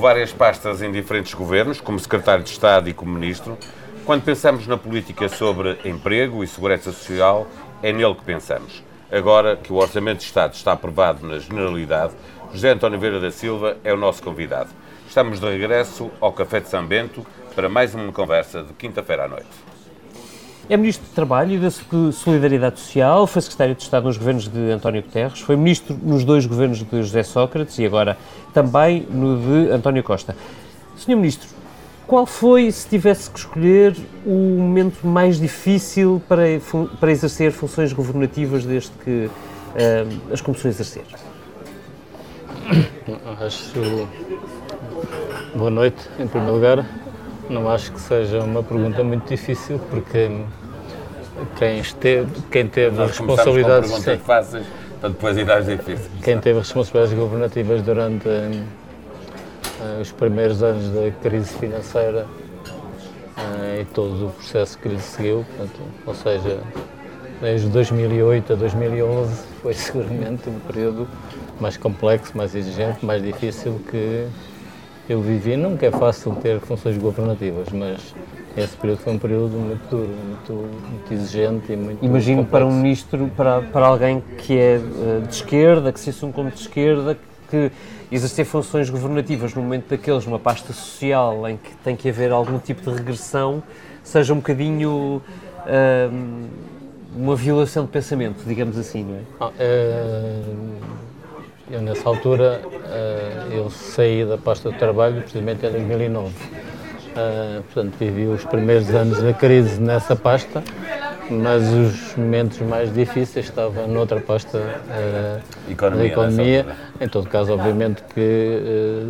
várias pastas em diferentes governos, como secretário de Estado e como ministro. Quando pensamos na política sobre emprego e segurança social, é nele que pensamos. Agora que o Orçamento de Estado está aprovado na Generalidade, José António Vieira da Silva é o nosso convidado. Estamos de regresso ao Café de São Bento para mais uma conversa de quinta-feira à noite. É Ministro do Trabalho e da Solidariedade Social, foi Secretário de Estado nos governos de António Guterres, foi Ministro nos dois governos de José Sócrates e agora também no de António Costa. Senhor Ministro, qual foi, se tivesse que escolher, o momento mais difícil para, para exercer funções governativas desde que uh, as começou a exercer? Acho. Boa noite, em primeiro lugar. Não acho que seja uma pergunta muito difícil, porque quem, esteve, quem teve Nós responsabilidades. Com fáceis, para depois ir às difíceis. Quem teve responsabilidades governativas durante uh, os primeiros anos da crise financeira uh, e todo o processo que lhe seguiu, portanto, ou seja, desde 2008 a 2011, foi seguramente um período mais complexo, mais exigente, mais difícil que eu vivi. Nunca é fácil ter funções governativas, mas esse período foi um período muito duro, muito, muito exigente e muito Imagino complexo. para um ministro, para, para alguém que é eh, de esquerda, que se assume como de esquerda, que exercer funções governativas no momento daqueles, numa pasta social em que tem que haver algum tipo de regressão, seja um bocadinho uh, uma violação de pensamento, digamos assim, não é? Ah, é eu, nessa altura, uh, eu saí da pasta de trabalho precisamente em 2009. Uh, portanto, vivi os primeiros anos da crise nessa pasta, mas os momentos mais difíceis estavam noutra pasta uh, economia, da economia. Em todo caso, obviamente que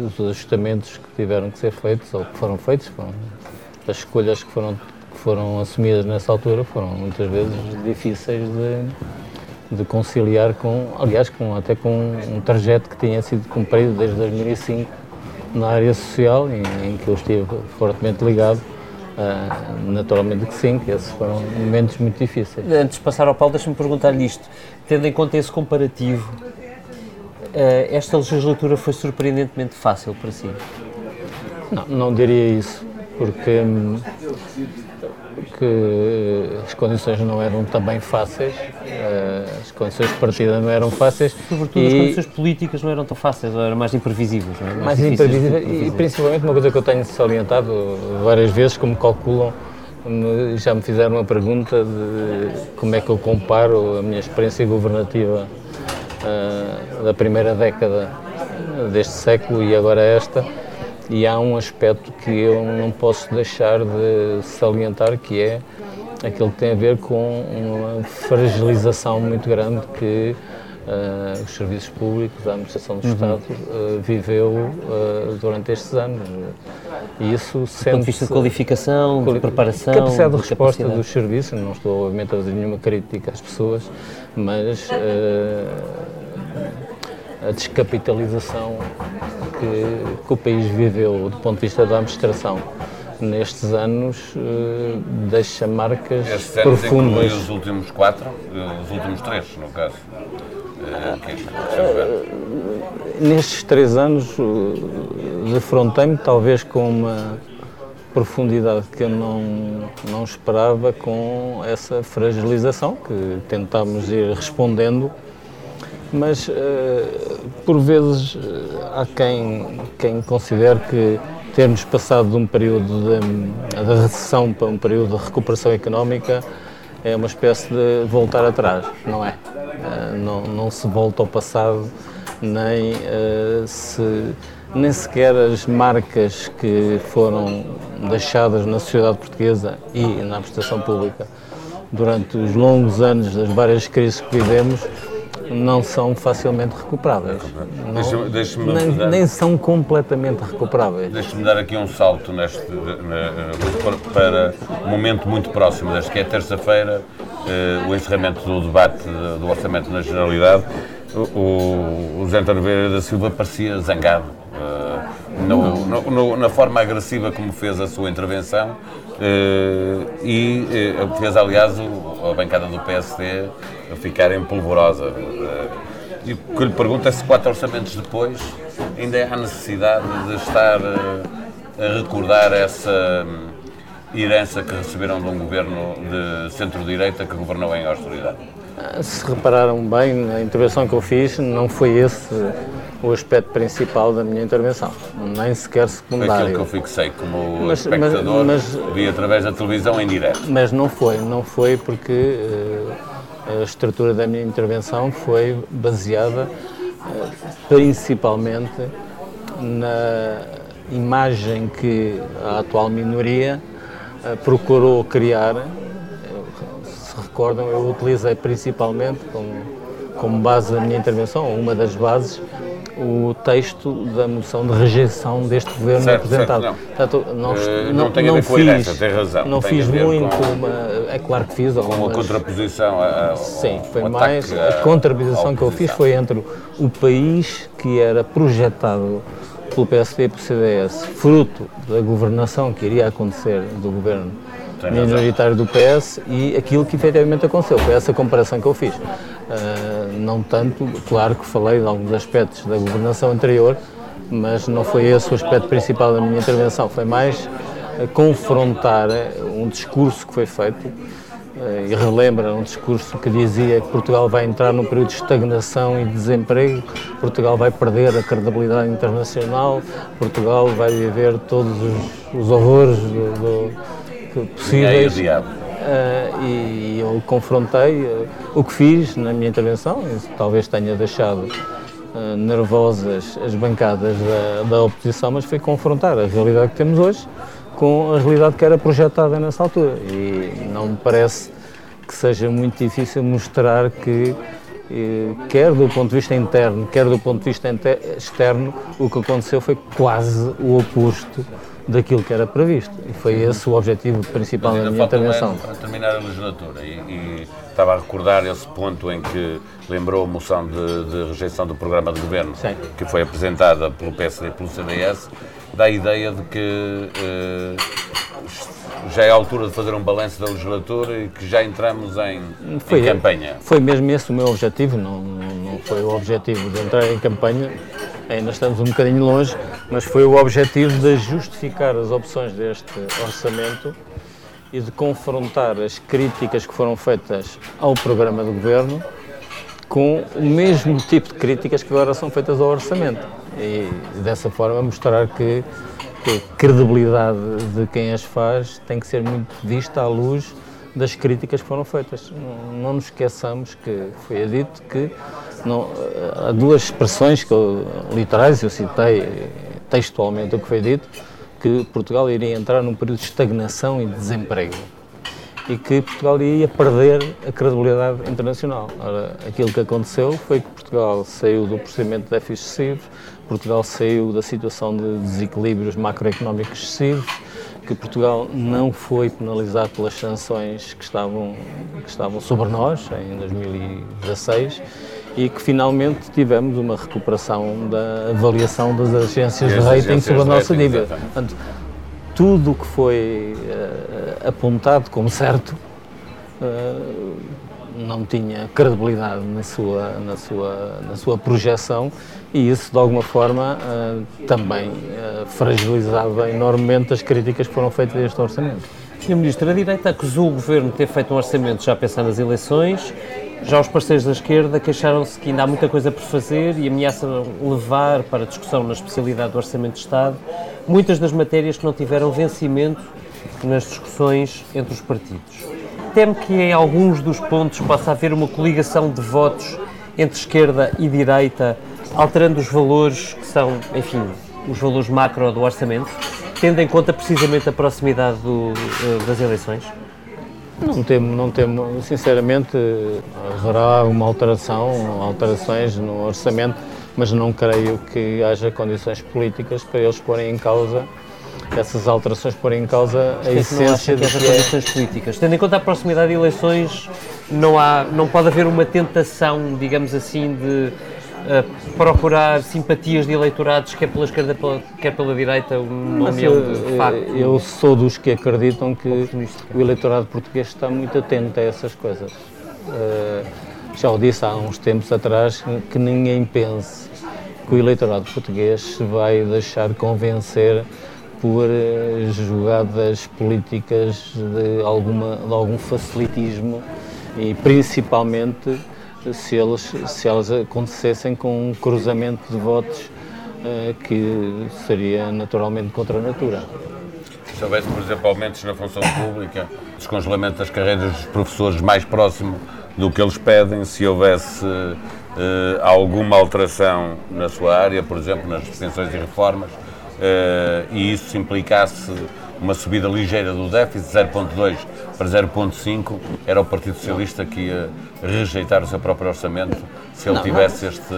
os ajustamentos que tiveram que ser feitos, ou que foram feitos, foram, as escolhas que foram, que foram assumidas nessa altura foram muitas vezes difíceis de de conciliar com, aliás, com, até com um trajeto que tinha sido cumprido desde 2005 na área social, em, em que eu estive fortemente ligado. Uh, naturalmente que sim, que esses foram momentos muito difíceis. Antes de passar ao Paulo, deixa-me perguntar-lhe isto. Tendo em conta esse comparativo, uh, esta legislatura foi surpreendentemente fácil para si? Não, não diria isso, porque hum, que as condições não eram também fáceis, eh, as condições de partida não eram fáceis. Sobretudo e, as condições políticas não eram tão fáceis, eram mais imprevisíveis. Não é? Mais, mais imprevisíveis e principalmente uma coisa que eu tenho salientado várias vezes, como calculam, já me fizeram uma pergunta de como é que eu comparo a minha experiência governativa uh, da primeira década deste século e agora esta e há um aspecto que eu não posso deixar de salientar que é aquele que tem a ver com uma fragilização muito grande que uh, os serviços públicos, a administração do uhum. Estado uh, viveu uh, durante estes anos. E isso sente Do ponto de vista de qualificação, quali de preparação, capacidade de, de resposta dos serviços, não estou obviamente a fazer nenhuma crítica às pessoas, mas a descapitalização que, que, o país viveu do ponto de vista da administração nestes anos uh, deixa marcas Estes anos profundas. os últimos quatro, os últimos três, no caso. Uh, nestes três anos defrontei-me talvez com uma profundidade que eu não, não esperava com essa fragilização que tentámos ir respondendo mas uh, por vezes uh, há quem, quem considere que termos passado de um período de, de, recessão para um período de recuperação económica é uma espécie de voltar atrás, não é? Uh, não, não se volta ao passado, nem se nem sequer as marcas que foram deixadas na sociedade portuguesa e na administração pública durante os longos anos das várias crises que vivemos não são facilmente recuperáveis. Deixa, deixa nem, nem, são completamente recuperáveis. Deixa-me dar aqui um salto neste, para um momento muito próximo, desde que é terça-feira, eh, o encerramento do debate do orçamento na Generalidade. O, o José António Vieira da Silva parecia zangado. Uh, no, no, no, na forma agressiva como fez a sua intervenção uh, e uh, fez, aliás, o, a bancada do PSD ficar em polvorosa. E o que eu lhe pergunto é se quatro orçamentos depois ainda há necessidade de estar eh, a recordar essa hum, herança que receberam de um governo de centro-direita que governou em austeridade. Se repararam bem, na intervenção que eu fiz, não foi esse o aspecto principal da minha intervenção, nem sequer Foi secundário. aquilo que eu fixei como Mas- mas- espectador, mas- vi através da televisão em direto. Mas não foi, não foi porque eh, a estrutura da minha intervenção foi baseada eh, principalmente na imagem que a atual minoria eh, procurou criar. Se recordam, eu utilizei principalmente como, como base da minha intervenção, ou uma das bases, o texto da moção de rejeição deste governo Certo, apresentado. certo, Portanto, não, Eh, não, não a ver com a fiz, herança, tem razão. Não Tem fiz a muito, com- uma, é claro que fiz Com a algumas. contraposição a, a, Sim, foi ao mais. A à- contraposição que eu fiz foi entre o país que era projetado pelo PSD e pelo CDS, fruto da governação que iria acontecer do governo Minoritário do PS e aquilo que efetivamente aconteceu. Foi essa comparação que eu fiz. Ah, não tanto, claro que falei de alguns aspectos da governação anterior, mas não foi esse o aspecto principal da minha intervenção. Foi mais ah, confrontar eh, um discurso que foi feito eh, e relembra um discurso que dizia que Portugal vai entrar num período de estagnação e de desemprego, Portugal vai perder a credibilidade internacional, Portugal vai viver todos os, os horrores do, do- que possíveis. diabo. Eh, e eu confrontei eh, o que fiz na minha intervenção, talvez tenha deixado eh, nervosas as bancadas da, da oposição, mas foi confrontar a realidade que temos hoje com a realidade que era projetada nessa altura. E não me parece que seja muito difícil mostrar que, eh, quer do ponto de vista interno, quer do ponto de vista externo, o que aconteceu foi quase o oposto daquilo que era previsto. E foi esse o objetivo principal da minha intervenção. para terminar a legislatura e, e estava a recordar esse ponto em que lembrou a moção de, de rejeição do programa de governo Sim. que foi apresentada pelo PSD e pelo CDS, dá a ideia de que eh, já é a altura de fazer um balanço da legislatura e que já entramos em, em campanha. Foi mesmo esse o meu objetivo, não, não, não foi o objetivo de entrar em campanha, ainda estamos um bocadinho longe, mas foi o objetivo de justificar as opções deste orçamento e de confrontar as críticas que foram feitas ao programa do governo com o mesmo tipo de críticas que agora são feitas ao orçamento. E dessa forma mostrar que a credibilidade de quem as faz tem que ser muito vista à luz das críticas que foram feitas. Não, não nos esqueçamos que foi dito que não, há duas expressões que eu, literais, eu citei textualmente o que foi dito, que Portugal iria entrar num período de estagnação e de desemprego e que Portugal ia perder a credibilidade internacional. Ora, aquilo que aconteceu foi que Portugal saiu do procedimento de déficit excessivo, Portugal saiu da situação de desequilíbrios macroeconómicos excessivos, que Portugal não foi penalizado pelas sanções que estavam, que estavam sobre nós em 2016 e que finalmente tivemos uma recuperação da avaliação das agências de rating sobre a nossa dívida. Portanto, tudo o que foi eh, apontado como certo eh, não tinha credibilidade na sua, na sua, na sua projeção e isso, de alguma forma, eh, também eh, fragilizava enormemente as críticas que foram feitas a este orçamento. Sr. Ministro, a direita acusou o Governo de ter feito um orçamento já pensando nas eleições, já os parceiros da esquerda queixaram-se que ainda há muita coisa por fazer e ameaçam levar para discussão na especialidade do Orçamento de Estado muitas das matérias que não tiveram vencimento nas discussões entre os partidos. Teme que em alguns dos pontos possa haver uma coligação de votos entre esquerda e direita, alterando os valores que são, enfim, os valores macro do orçamento, tendo em conta precisamente a proximidade do, eh, das eleições? Não temo, não temo, sinceramente, haverá uma alteração, alterações no orçamento, mas não creio que haja condições políticas para eles porem em causa, essas alterações porem em causa a é essência haja que é. condições políticas? Tendo em conta a proximidade de eleições, não, há, não pode haver uma tentação, digamos assim, de eh, procurar simpatias de eleitorados, quer pela esquerda, pela- quer pela direita, uma Mas eu, de facto. eu sou dos que acreditam que o eleitorado português está muito atento a essas coisas. Eh, Já o disse há uns tempos atrás que ninguém pense que o eleitorado português se vai deixar convencer por eh, jogadas políticas de, alguma, de algum facilitismo e principalmente se, eles, se elas acontecessem com um cruzamento de votos uh, que seria naturalmente contra a natura. Se houvesse, por exemplo, aumentos na função pública, descongelamento das carreiras dos professores mais próximo do que eles pedem, se houvesse uh, alguma alteração na sua área, por exemplo, nas extensões e reformas, e isso implicasse uma subida ligeira do déficit, 0,2 para 0,5, era o Partido Socialista que ia rejeitar o seu próprio orçamento se ele não, tivesse não. este,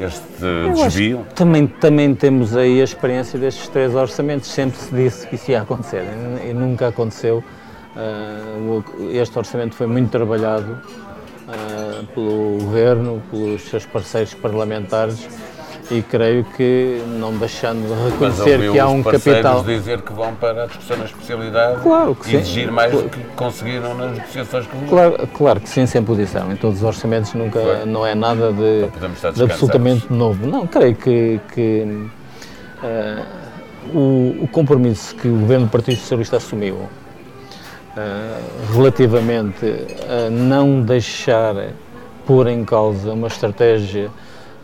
este desvio? Também, também temos aí a experiência destes três orçamentos, sempre se disse que isso ia acontecer e nunca aconteceu. Uh, este orçamento foi muito trabalhado uh, pelo Governo, pelos seus parceiros parlamentares e creio que não deixando de reconhecer que há um capital. dizer que vão para a discussão na especialidade claro que exigir sim. mais do que conseguiram nas negociações o claro, claro que sim, sempre o disseram. Em todos os orçamentos nunca Foi. não é nada de, de absolutamente novo. Não, creio que, que uh, o, o, compromisso que o governo do Partido Socialista assumiu uh, relativamente a não deixar pôr em causa uma estratégia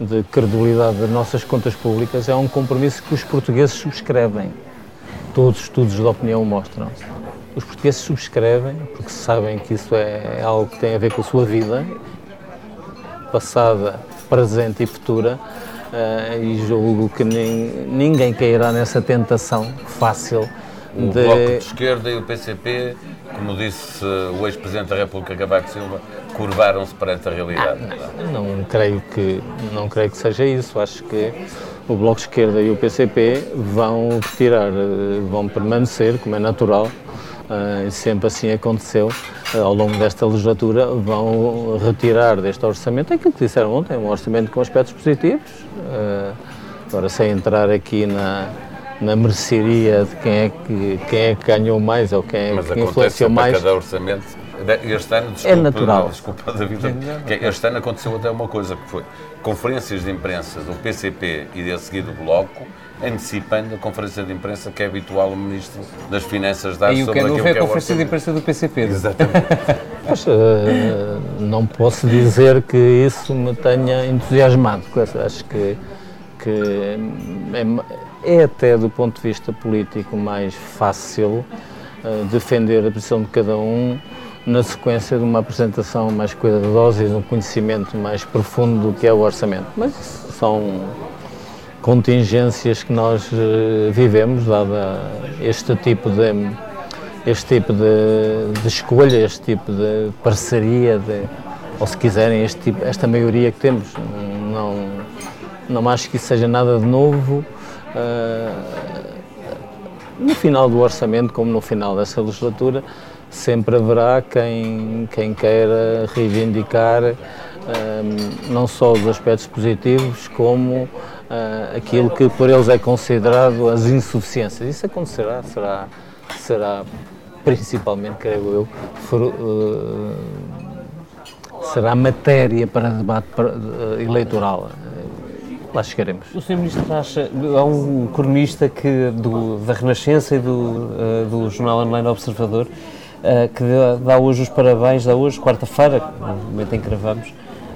de credibilidade das nossas contas públicas é um compromisso que os portugueses subscrevem. Todos os estudos de opinião mostram. Os portugueses subscrevem porque sabem que isso é algo que tem a ver com a sua vida, passada, presente e futura, uh, e julgo que nem, ninguém cairá nessa tentação fácil o de... Bloco de Esquerda e o PCP, como disse o ex-presidente da República, Cavaco Silva, curvaram-se perante a realidade. Ah, não, não, creio que, não creio que seja isso. Acho que o Bloco de Esquerda e o PCP vão retirar, eh, vão permanecer, como é natural, uh, e sempre assim aconteceu, uh, ao longo desta legislatura, vão retirar deste orçamento aquilo que disseram ontem, um orçamento com aspectos positivos. Uh, agora, sem entrar aqui na, na mercearia de quem é que, quem é que ganhou mais ou quem é que influenciou mais. cada orçamento. Este ano, desculpa, é natural. Desculpa, David, este ano aconteceu até uma coisa que foi conferências de imprensa do PCP e de seguir do Bloco, antecipando a conferência de imprensa que é habitual o Ministro das Finanças dar e sobre aquilo que é a conferência de imprensa do PCP. Exatamente. Mas, uh, não posso dizer que isso me tenha entusiasmado. Acho que, que é, é até do ponto de vista político mais fácil uh, defender a posição de cada um na sequência de uma apresentação mais cuidadosa e de um conhecimento mais profundo do que é o orçamento. Mas são contingências que nós uh, vivemos, dada este tipo de este tipo de, de, escolha, este tipo de parceria, de, ou se quiserem, tipo, esta maioria que temos. Não, não acho que isso seja nada de novo. Ah, no final do orçamento, como no final dessa legislatura, sempre haverá quem, quem queira reivindicar ah, não só os aspectos positivos, como uh, aquilo que por eles é considerado as insuficiências. Isso acontecerá, será, será principalmente, creio eu, for, uh, será matéria para debate eleitoral lá chegaremos. O Sr. Ministro acha, há um cronista que, do, da Renascença e do, uh, do Jornal Online Observador uh, que dá hoje os parabéns, dá hoje, quarta-feira, no momento em que gravamos,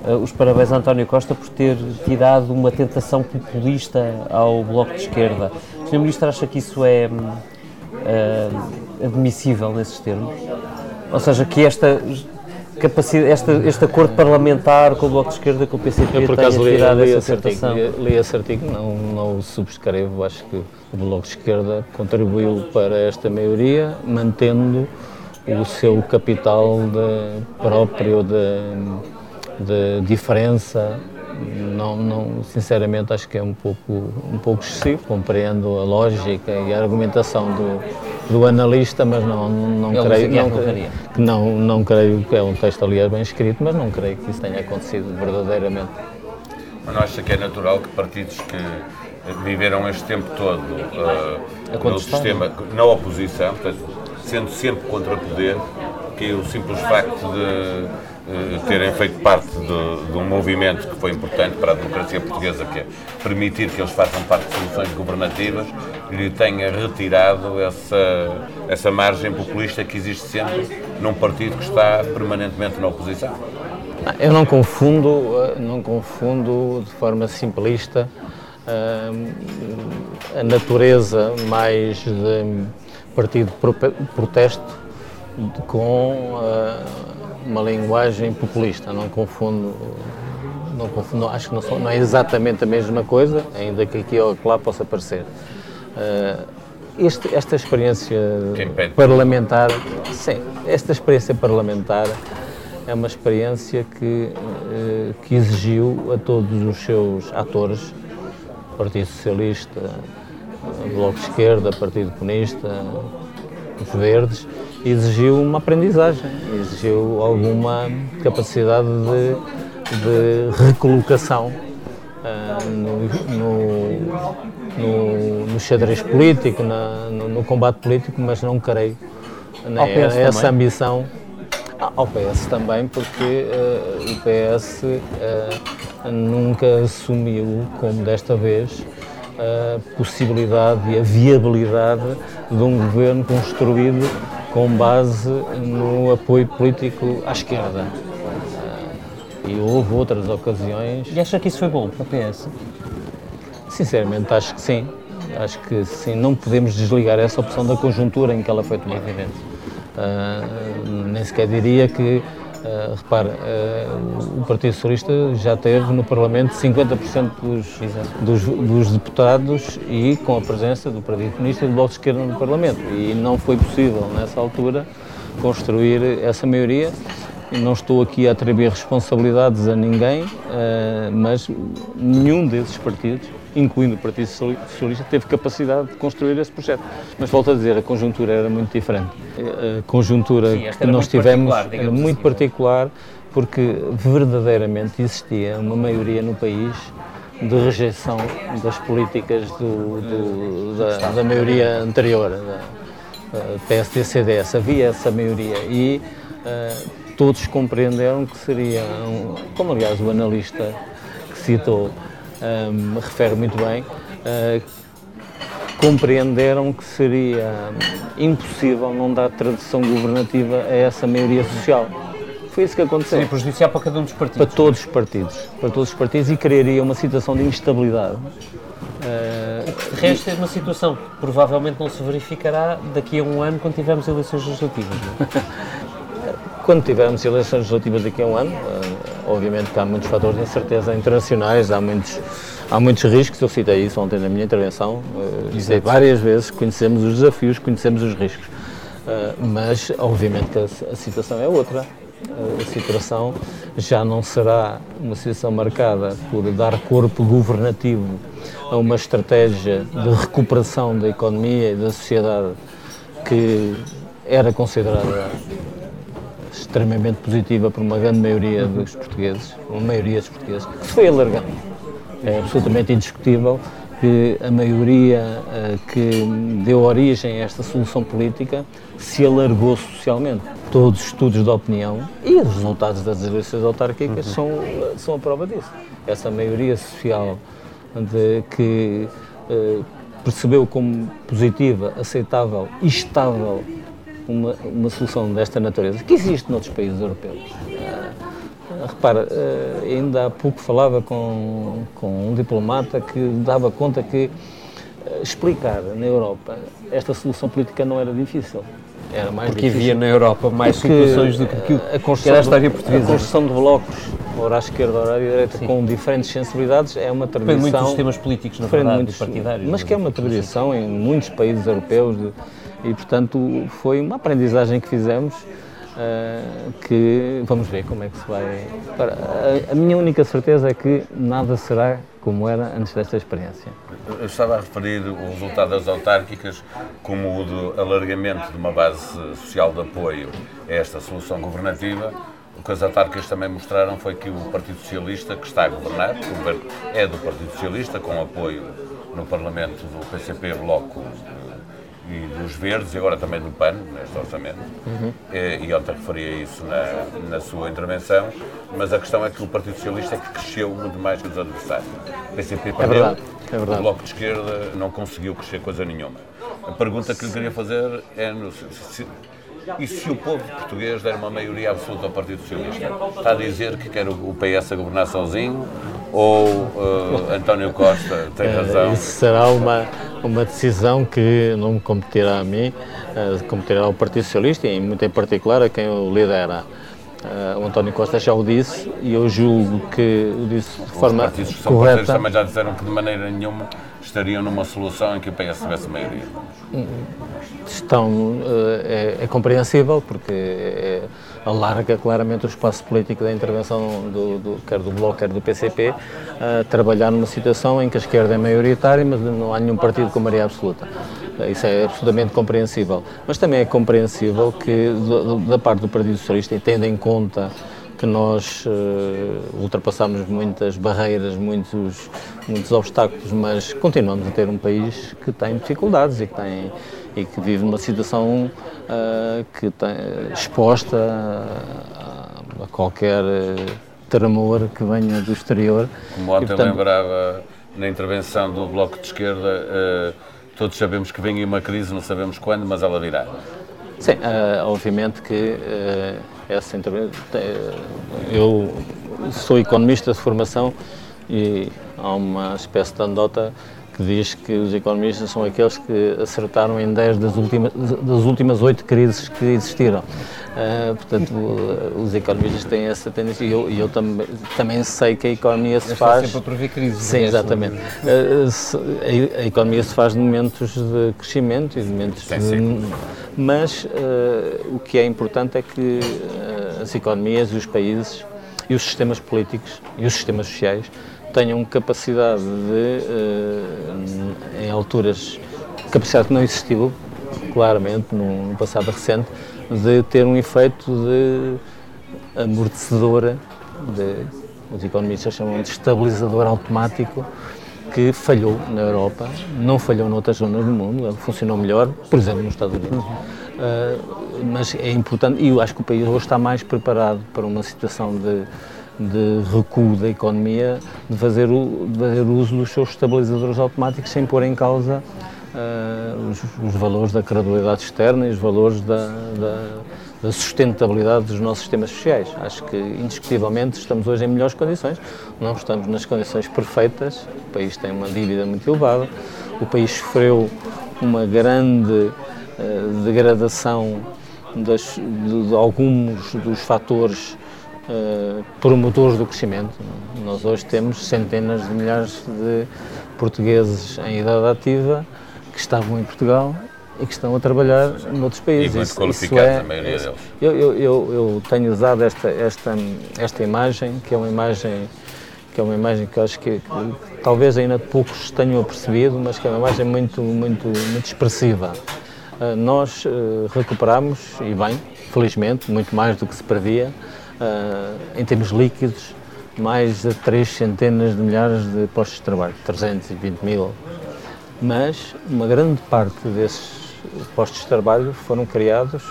uh, os parabéns a António Costa por ter tirado uma tentação populista ao Bloco de Esquerda. O Sr. Ministro acha que isso é admissível nesses termos? Ou seja, que esta capacidade, este, este acordo parlamentar com o Bloco de Esquerda, com o PCP, Eu, por acaso, li, li, essa artigo, li, li esse artigo, não, não o subscrevo, acho que o Bloco de Esquerda contribuiu para esta maioria, mantendo o seu capital de, próprio de, de diferença. Não, não, sinceramente acho que é um pouco, um pouco excessivo, compreendo a lógica e a argumentação do, do analista, mas não, não creio não, que não, não creio que é um texto aliás bem escrito, mas não creio que isso tenha acontecido verdadeiramente. Mas não acha que é natural que partidos que viveram este tempo todo uh, no sistema, na oposição, portanto, sendo sempre contra poder, que o simples facto de terem feito parte de, de, um movimento que foi importante para a democracia portuguesa, que é permitir que eles façam parte de soluções governativas, lhe tenha retirado essa, essa margem populista que existe sempre num partido que está permanentemente na oposição? Eu não confundo, eh, não confundo de forma simplista eh, a natureza mais de partido de protesto com eh, uma linguagem populista. Não confundo, não confundo acho que não, são, não é exatamente a mesma coisa, ainda que aqui ou lá possa parecer. Este, esta experiência parlamentar, sim, esta experiência parlamentar é uma experiência que, eh, que exigiu a todos os seus atores, Partido Socialista, Bloco de Esquerda, Partido Comunista, os Verdes, exigiu uma aprendizagem, exigiu alguma capacidade de, de recolocação uh, no, no, no, no, xadrez político, na, no, no, combate político, mas não creio né, essa ambição. Ao PS também, porque uh, o PS uh, nunca assumiu, como desta vez, a possibilidade e a viabilidade de um governo construído com base no apoio político à esquerda. E houve outras ocasiões. E acha que isso foi bom para o PS? Sinceramente, acho que sim. Acho que sim. Não podemos desligar essa opção da conjuntura em que ela foi tomada. Evidente. Uh, nem sequer diria que, uh, repare, uh, o Partido Socialista já teve no Parlamento 50% dos, dos, dos, deputados e com a presença do Partido Comunista e do Bloco de Esquerda no Parlamento. E não foi possível, nessa altura, construir essa maioria. Não estou aqui a atribuir responsabilidades a ninguém, mas nenhum desses partidos incluindo o Partido Socialista, teve capacidade de construir esse projeto. Mas volto a dizer, a conjuntura era muito diferente. A conjuntura Sim, que nós tivemos era muito assim. particular porque verdadeiramente existia uma maioria no país de rejeição das políticas do, do, da, da, maioria anterior, da PSD-CDS. Havia essa maioria e uh, todos compreenderam que seria, um, como aliás o analista que citou, me refere muito bem, uh, compreenderam que seria impossível não dar tradição governativa a essa maioria social. Foi isso que aconteceu. Seria prejudicial para cada um dos partidos. Para todos os partidos. Para todos os partidos e criaria uma situação de instabilidade. Uh, resta uma situação que provavelmente não se verificará daqui a um ano quando tivermos eleições legislativas. É? quando tivermos eleições legislativas daqui a um ano, Obviamente que há muitos fatores de incerteza internacionais, há muitos, há muitos riscos, eu citei isso ontem na minha intervenção, uh, disse várias vezes, conhecemos os desafios, conhecemos os riscos, uh, mas obviamente que a, a situação é outra. Uh, a situação já não será uma situação marcada por dar corpo governativo a uma estratégia de recuperação da economia e da sociedade que era considerada extremamente positiva por uma grande maioria dos portugueses, uma maioria dos portugueses, que se foi alargando. É absolutamente indiscutível que a maioria uh, que deu origem a esta solução política se alargou socialmente. Todos os estudos de opinião e os resultados das eleições autárquicas uhum. são, são a prova disso. Essa maioria social de, que uh, percebeu como positiva, aceitável e estável uma, uma solução desta natureza, que existe noutros países europeus. Uh, repara, uh, ainda há pouco falava com, com um diplomata que dava conta que uh, explicar na Europa esta solução política não era difícil. Era mais Porque difícil. havia na Europa mais situações do que, que, a construção a história portuguesa. A construção de blocos, ora à esquerda, ora à direita, Sim. com diferentes sensibilidades, é uma tradição... Depende muito dos sistemas políticos, na verdade, muitos, partidários. Mas que é uma tradição em muitos países europeus, de, e, portanto, foi uma aprendizagem que fizemos uh, que vamos ver como é que se vai. A, a, minha única certeza é que nada será como era antes desta experiência. Eu estava a referir o resultado das autárquicas como o do alargamento de uma base social de apoio a esta solução governativa. O que as autárquicas também mostraram foi que o Partido Socialista, que está a governar, o governo é do Partido Socialista, com apoio no Parlamento do PCP Bloco e dos Verdes e agora também do PAN, neste orçamento. Uhum. E, e ontem referia isso na, na sua intervenção, mas a questão é que o Partido Socialista é que cresceu muito mais que os adversários. O PCP perdeu, é verdade, é verdade. o Bloco de Esquerda não conseguiu crescer coisa nenhuma. A pergunta que lhe queria fazer é no, se, e se o povo português der uma maioria absoluta ao Partido Socialista? Está a dizer que quer o PS a governar sozinho ou uh, António Costa tem eh, razão? Isso será uma, uma decisão que não me competirá a mim, uh, competirá ao Partido Socialista e muito em particular a quem o lidera. Uh, o António Costa já o disse e eu julgo que o disse de Os forma partidos que são correta. também já disseram que de maneira nenhuma estariam numa solução em que o PS tivesse maioria. Estão, é, é compreensível porque é, alarga claramente o espaço político da intervenção do, do, quer do Bloco, quer do PCP, a trabalhar numa situação em que a esquerda é maioritária, mas não há nenhum partido com maioria absoluta. Isso é absolutamente compreensível. Mas também é compreensível que, da parte do Partido Socialista, e tendo em conta que nós uh, ultrapassamos muitas barreiras, muitos, muitos obstáculos, mas continuamos a ter um país que tem dificuldades e que, tem, e que vive numa situação uh, que tem, exposta a, a qualquer tremor que venha do exterior. Como ontem e, portanto, lembrava na intervenção do Bloco de Esquerda, uh, todos sabemos que vem uma crise, não sabemos quando, mas ela virá. Sim, obviamente que essa intervenção. Eu sou economista de formação e há uma espécie de anedota que diz que os economistas são aqueles que acertaram em 10 das últimas, das últimas 8 crises que existiram. Uh, portanto, os economistas têm essa tendência e eu, eu também, também sei que a economia se faz. sempre a prever crises. Sim, é? exatamente. Uh, se, a, a, economia se faz de momentos de crescimento e de momentos de. Mas uh, o que é importante é que as economias e os países e os sistemas políticos e os sistemas sociais tenham capacidade de, eh, em alturas, capacidade que não existiu, claramente, no, passado recente, de ter um efeito de amortecedora, de, os economistas chamam de estabilizador automático, que falhou na Europa, não falhou noutras zonas do mundo, funcionou melhor, por exemplo, nos Estados Unidos. Uh, mas é importante, e eu acho que o país hoje está mais preparado para uma situação de de recuo da economia de fazer, o, de fazer uso dos seus estabilizadores automáticos sem pôr em causa uh, os, os, valores da credibilidade externa e os valores da, da, da, sustentabilidade dos nossos sistemas sociais. Acho que, indiscutivelmente, estamos hoje em melhores condições. Não estamos nas condições perfeitas, o país tem uma dívida muito elevada, o país sofreu uma grande uh, degradação das, de, de alguns dos fatores uh, promotores do crescimento. Nós hoje temos centenas de milhares de portugueses em idade ativa que estavam em Portugal e que estão a trabalhar noutros países. E muito qualificados, é, a maioria deles. Eu, eu, eu, tenho usado esta, esta, esta imagem, que é uma imagem que é uma imagem que acho que, que talvez ainda poucos tenham percebido, mas que é uma imagem muito, muito, muito expressiva. Uh, nós uh, recuperamos, e bem, felizmente, muito mais do que se previa, em termos líquidos, mais de três centenas de milhares de postos de trabalho, 320 mil. Mas uma grande parte desses postos de trabalho foram criados,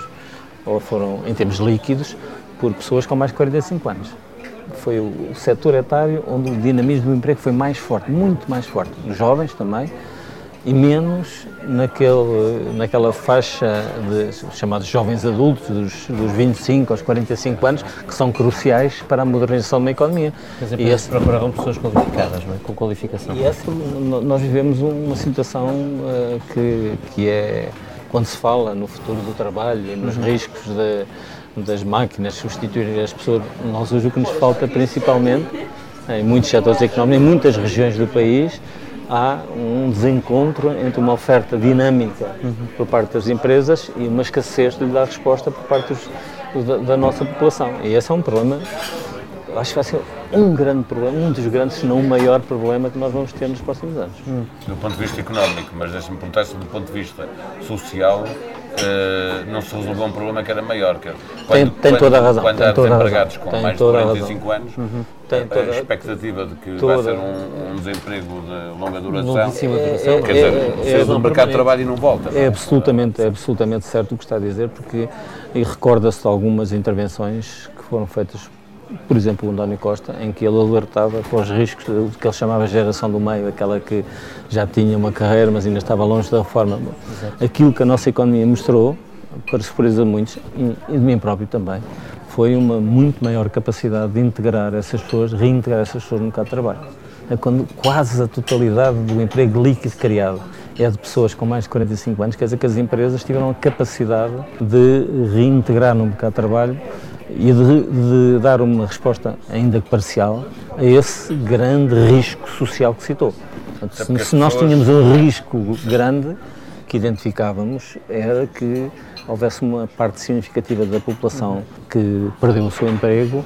ou foram, em termos líquidos, por pessoas com mais de 45 anos. Foi o setor etário onde o dinamismo do emprego foi mais forte, muito mais forte. Os jovens também, e menos naquele, naquela faixa de chamados jovens adultos, dos, dos 25 aos 45 anos, que são cruciais para a modernização da economia. Mas e esse procuravam pessoas qualificadas, não é? com qualificação. E essa, nós vivemos uma situação uh, que, que é, quando se fala no futuro do trabalho e nos uhum. riscos de, das máquinas substituírem as pessoas, nós hoje o que nos falta principalmente, em muitos setores económicos, em muitas regiões do país, há um desencontro entre uma oferta dinâmica uhum. por parte das empresas e uma escassez de dar resposta por parte dos, da, da, nossa população. E esse é um problema, acho que vai ser um grande problema, um dos grandes, se não o maior problema que nós vamos ter nos próximos anos. Uhum. Do ponto de vista económico, mas deixa-me perguntar se do ponto de vista social uh, não se resolveu um problema que era maior. Que quando, tem, tem quando, toda a razão. Quando tem há desempregados com mais de 45 anos, uhum. a, a expectativa de que toda. vai ser um, um, desemprego de longa duração, duração é, quer dizer, é, é, do mercado de trabalho e não volta. É absolutamente, é absolutamente certo o que está a dizer, porque recorda-se de algumas intervenções que foram feitas por exemplo, o António Costa, em que ele alertava para os riscos do que ele chamava geração do meio, aquela que já tinha uma carreira, mas ainda estava longe da reforma. Exato. Aquilo que a nossa economia mostrou, para surpresa de muitos, e de mim próprio também, foi uma muito maior capacidade de integrar essas pessoas, reintegrar essas pessoas no mercado de trabalho. É quando quase a totalidade do emprego líquido criado é de pessoas com mais de 45 anos, quer dizer que as empresas tiveram a capacidade de reintegrar no mercado de trabalho e de, de, dar uma resposta, ainda que parcial, a esse grande risco social que citou. Portanto, se, se nós tínhamos um risco grande que identificávamos, era que houvesse uma parte significativa da população que perdeu o seu emprego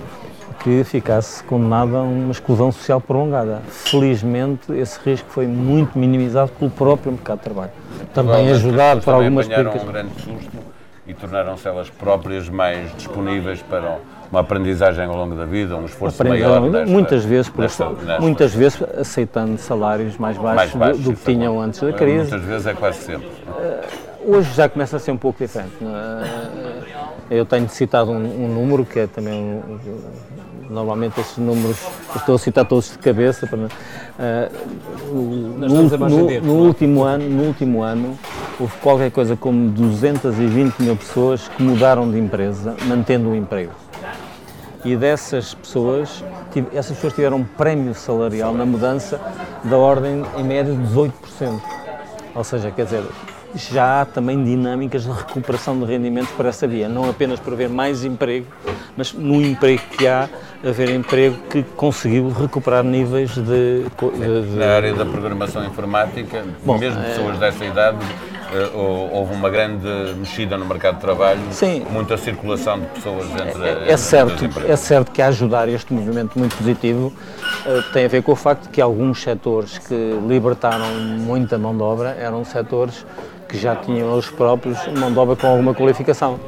que ficasse condenada a uma exclusão social prolongada. Felizmente, esse risco foi muito minimizado pelo próprio mercado de trabalho. Também ajudado por algumas políticas. um grande susto e tornaram-se elas próprias mais disponíveis para uma aprendizagem ao longo da vida, um esforço maior. Nesta, muitas vezes, por nesta, nesta, muitas vezes aceitando salários mais baixos, mais baixos do, do que tinham antes da crise. Muitas vezes é quase sempre. Uh, hoje já começa a ser um pouco diferente. Uh, eu tenho citado um, um, número que é também um, normalmente esses números estou a citar todos de cabeça para, uh, no, no, no último ano no último ano houve qualquer coisa como 220 mil pessoas que mudaram de empresa mantendo o emprego. E dessas pessoas essas pessoas tiveram um prémio salarial na mudança da ordem em média de 18% ou seja quer dizer já há também dinâmicas de recuperação de rendimentos para essa via, não apenas para haver mais emprego, mas no emprego que há, haver emprego que conseguiu recuperar níveis de. de Na área da programação informática, Bom, mesmo é... pessoas dessa idade, eh, houve uma grande mexida no mercado de trabalho, Sim. muita circulação de pessoas entre, é, é certo É certo que a ajudar este movimento muito positivo eh, tem a ver com o facto que alguns setores que libertaram muita mão de obra eram setores que já tinham os próprios mão de obra com alguma qualificação.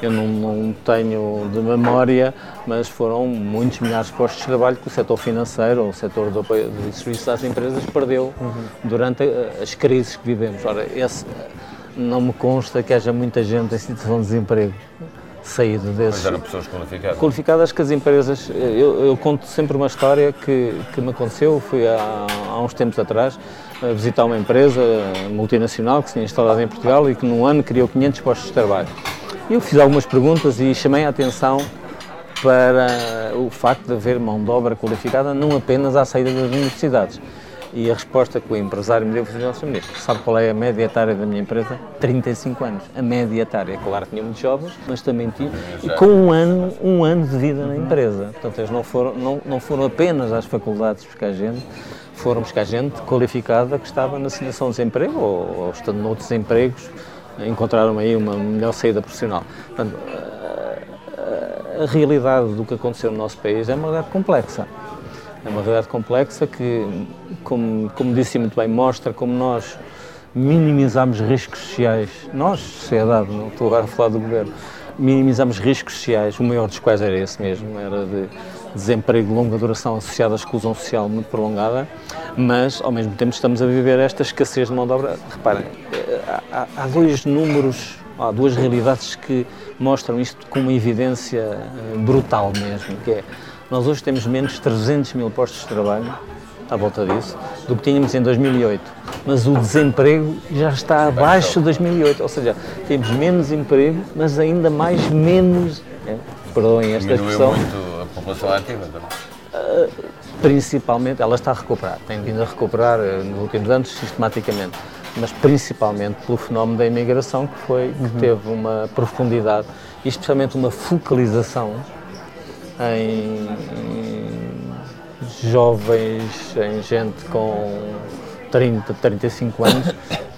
Eu não, não, tenho de memória, mas foram muitos milhares de postos de trabalho que o setor financeiro ou o setor de, apoio, de serviços às empresas perdeu uhum. durante as crises que vivemos. Ora, esse, não me consta que haja muita gente em situação de desemprego saído desses. Mas eram pessoas qualificadas? Qualificadas que as empresas. Eu, eu conto sempre uma história que, que me aconteceu. Fui há, há uns tempos atrás a visitar uma empresa multinacional que se tinha instalado em Portugal e que num ano criou 500 postos de trabalho. Eu fiz algumas perguntas e chamei a atenção para o facto de haver mão de obra qualificada não apenas à saída das universidades. E a resposta que o empresário me deu foi assim, Ministro, sabe qual é a média etária da minha empresa? 35 anos. A média etária, claro que tinha muitos jovens, mas também tinha, e com um ano, um ano de vida na empresa. Portanto, eles não foram, não, não foram apenas às faculdades buscar gente, foram buscar gente qualificada que estava na situação de desemprego ou, ou estando noutros empregos, encontraram aí uma melhor saída profissional. Portanto, a, a realidade do que aconteceu no nosso país é uma realidade complexa. É uma realidade complexa que, como, como disse muito bem, mostra como nós minimizamos riscos sociais, nós, sociedade, não estou agora a falar do governo, minimizamos riscos sociais, o maior dos quais era esse mesmo, era de desemprego de longa duração associado à exclusão social muito prolongada, mas ao mesmo tempo estamos a viver esta escassez de mão de obra. Reparem, há, há dois números, há duas realidades que mostram isto com uma evidência eh, brutal mesmo, que é, nós hoje temos menos de 300 mil postos de trabalho, à volta disso, do que tínhamos em 2008. Mas o desemprego já está abaixo de 2008, ou seja, temos menos emprego, mas ainda mais menos, é, perdoem esta expressão, muito população ativa também? Uh, principalmente, ela está a recuperar, tem vindo a recuperar uh, nos últimos anos sistematicamente, mas principalmente pelo fenómeno da imigração que foi, que uhum. teve uma profundidade e especialmente uma focalização em, em jovens, em gente com 30, 35 anos,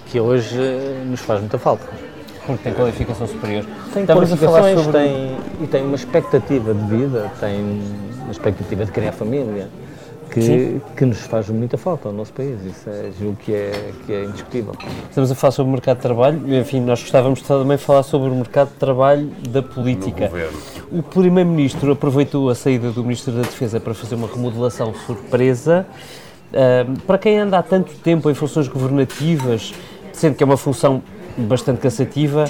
que hoje uh, nos faz muita falta porque tem qualificação superior. Tem Estamos qualificações sobre... tem, e tem uma expectativa de vida, tem uma expectativa de criar família, que, que nos faz muita falta ao nosso país. Isso é julgo que é, que é indiscutível. Estamos a falar sobre o mercado de trabalho, enfim, nós gostávamos de também falar sobre o mercado de trabalho da política. O Primeiro-Ministro aproveitou a saída do Ministro da Defesa para fazer uma remodelação surpresa. Uh, para quem anda há tanto tempo em funções governativas, sendo que é uma função bastante cansativa,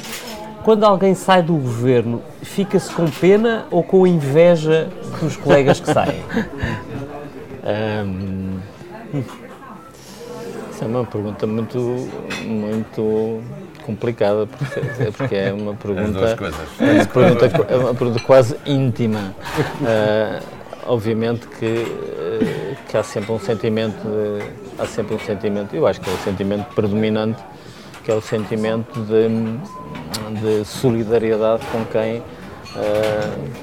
quando alguém sai do governo, fica-se com pena ou com inveja dos colegas que saem? Um, essa é uma pergunta muito, muito complicada, porque, é porque é uma pergunta, é uma pergunta, é uma pergunta quase íntima. Uh, obviamente que, uh, que há sempre um sentimento, de, há sempre um sentimento, eu acho que é o sentimento predominante, que é o sentimento de, de solidariedade com quem uh,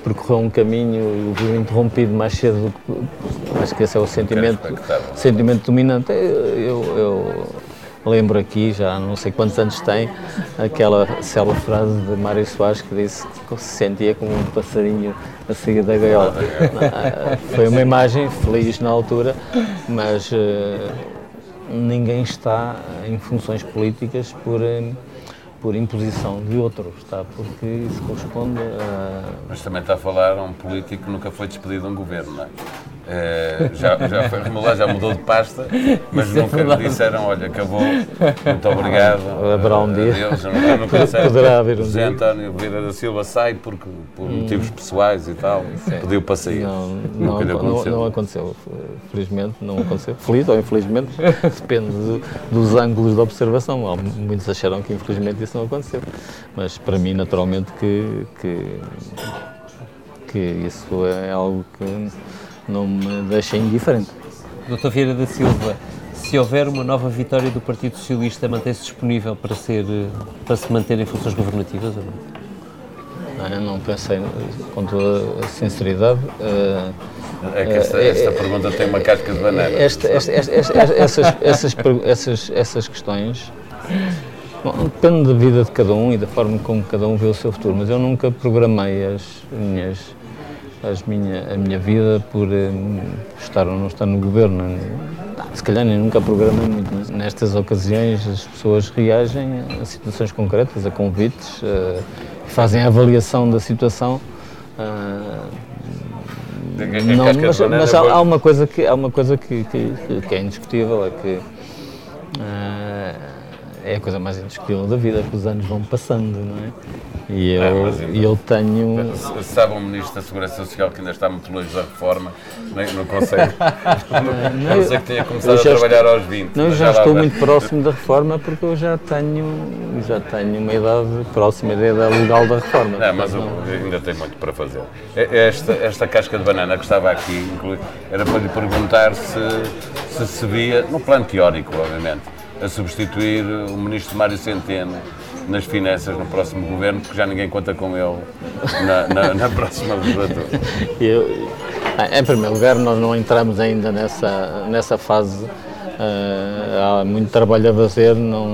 percorreu um caminho e o viu interrompido mais cedo do que. Acho que esse é o sentimento, sentimento dominante. Eu, eu, lembro aqui, já não sei quantos anos tem, aquela célebre frase de Mário Soares que disse que se sentia como um passarinho a sair da gaiola. Ah, foi uma imagem feliz na altura, mas uh, ninguém está em funções políticas por. Uh, por imposição de outros, está? Porque isso corresponde a... Mas também está a falar a um político que nunca foi despedido de um governo, não é? É, já, já foi remolado, já mudou de pasta, mas Isso é nunca é lhe disseram, olha, acabou, muito obrigado. Haverá um dia. Adeus, eu nunca, nunca sei. Poderá haver um José dia. António Vieira da Silva sai porque, por hum. motivos pessoais e tal, é. pediu para sair. Não, não, aconteceu. Não, não, aconteceu, felizmente não aconteceu. Feliz ou infelizmente, depende do, dos ângulos de observação. Muitos acharam que infelizmente isso não aconteceu, mas para mim, naturalmente, que, que, que isso é algo que não me deixa indiferente. Doutor Vieira da Silva, se houver uma nova vitória do Partido Socialista, mantém-se disponível para, ser, para se manter em funções governativas ou não? não? Não pensei, com toda a sinceridade. Uh, é que esta, esta uh, pergunta tem uma casca de banana. Esta, esta, essas, essas, essas, essas questões Bom, depende da vida de cada um e da forma como cada um vê o seu futuro, mas eu nunca programei as minhas as minha, a minha vida por um, estar ou não estar no governo. Se calhar nem nunca programei muito. Mas nestas ocasiões as pessoas reagem a situações concretas, a convites, uh, fazem a avaliação da situação. Uh, não, mas, mas há, há, uma coisa que há uma coisa que, que, que é indiscutível é que uh, é a coisa mais indiscutível da vida, que os anos vão passando, não é? E eu, é, eu tenho. Sabe um Ministro da Segurança Social que ainda está muito longe da reforma, nem, não consegue. não, sei que tenha começado a trabalhar estou, aos 20. Não, já, já estou muito próximo da reforma porque eu já tenho, já tenho uma idade próxima da idade legal da reforma. Não, mas não... ainda tem muito para fazer. Esta, esta casca de banana que estava aqui era para lhe perguntar se, se se via, no plano teórico, obviamente, a substituir o Ministro Mário Centeno nas finanças no próximo governo, porque já ninguém conta com ele na, na, na próxima legislatura? Eu, em primeiro lugar, nós não entramos ainda nessa, nessa fase. Uh, há muito trabalho a fazer, não,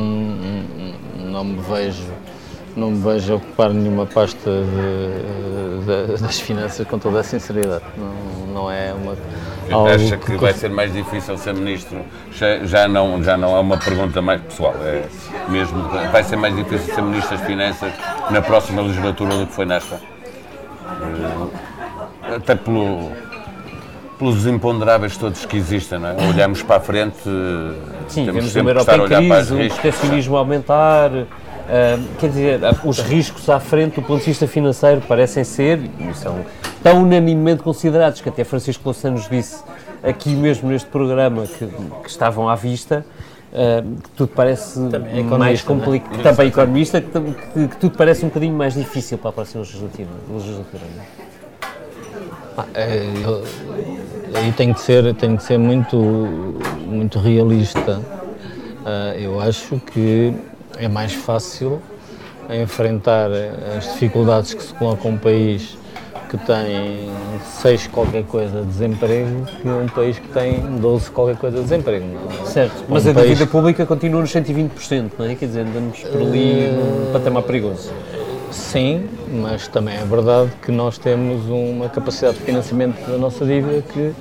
não me vejo não me vejo ocupar nenhuma pasta de, de, das finanças com toda a sinceridade. Não, não é uma. Acha que, vai ser mais difícil ser ministro? Já não, já não é uma pergunta mais pessoal, é mesmo. Vai ser mais difícil ser ministro das Finanças na próxima legislatura do que foi nesta? Eh, até pelo, pelos imponderáveis todos que existem, não é? Olhamos para a frente, Sim, temos sempre que estar a olhar para as riscos. o proteccionismo aumentar, Uh, quer dizer, os riscos à frente do ponto de vista financeiro parecem ser, e são tão unanimemente considerados, que até Francisco Louçã nos disse aqui mesmo neste programa que, que estavam à vista, uh, que tudo parece também mais complicado, é? também economista, que, que, que, tudo parece um bocadinho mais difícil para a próxima legislatura. legislatura ah, é, eu, aí tem que ser, tem que ser muito, muito realista. Uh, eu acho que é mais fácil enfrentar as dificuldades que se colocam um país que tem 6 qualquer coisa de desemprego que um país que tem 12 qualquer coisa de desemprego. É? Certo, um mas a país... dívida pública continua nos 120%, não é? Quer dizer, andamos por ali uh... num patamar perigoso. Sim, mas também é verdade que nós temos uma capacidade de financiamento da nossa dívida que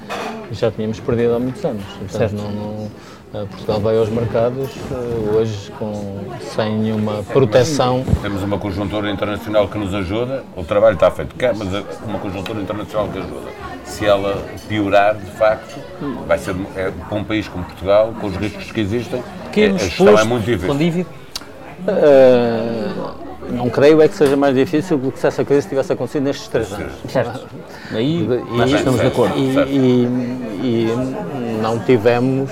já tínhamos perdido há muitos anos. Portanto, Certo. não, não- Portugal vai aos mercados eh, hoje com, sem nenhuma proteção. Temos uma conjuntura internacional que nos ajuda, o trabalho está feito cá, mas é uma conjuntura internacional que ajuda. Se ela piorar, de facto, vai ser é, para um país como Portugal, com os riscos que existem, Pequenos, a gestão é muito difícil. Eh, não creio é que seja mais difícil do que se essa crise tivesse acontecido nestes três anos. Certo. Aí E- aí estamos de acordo. E, Certo. e- e não tivemos,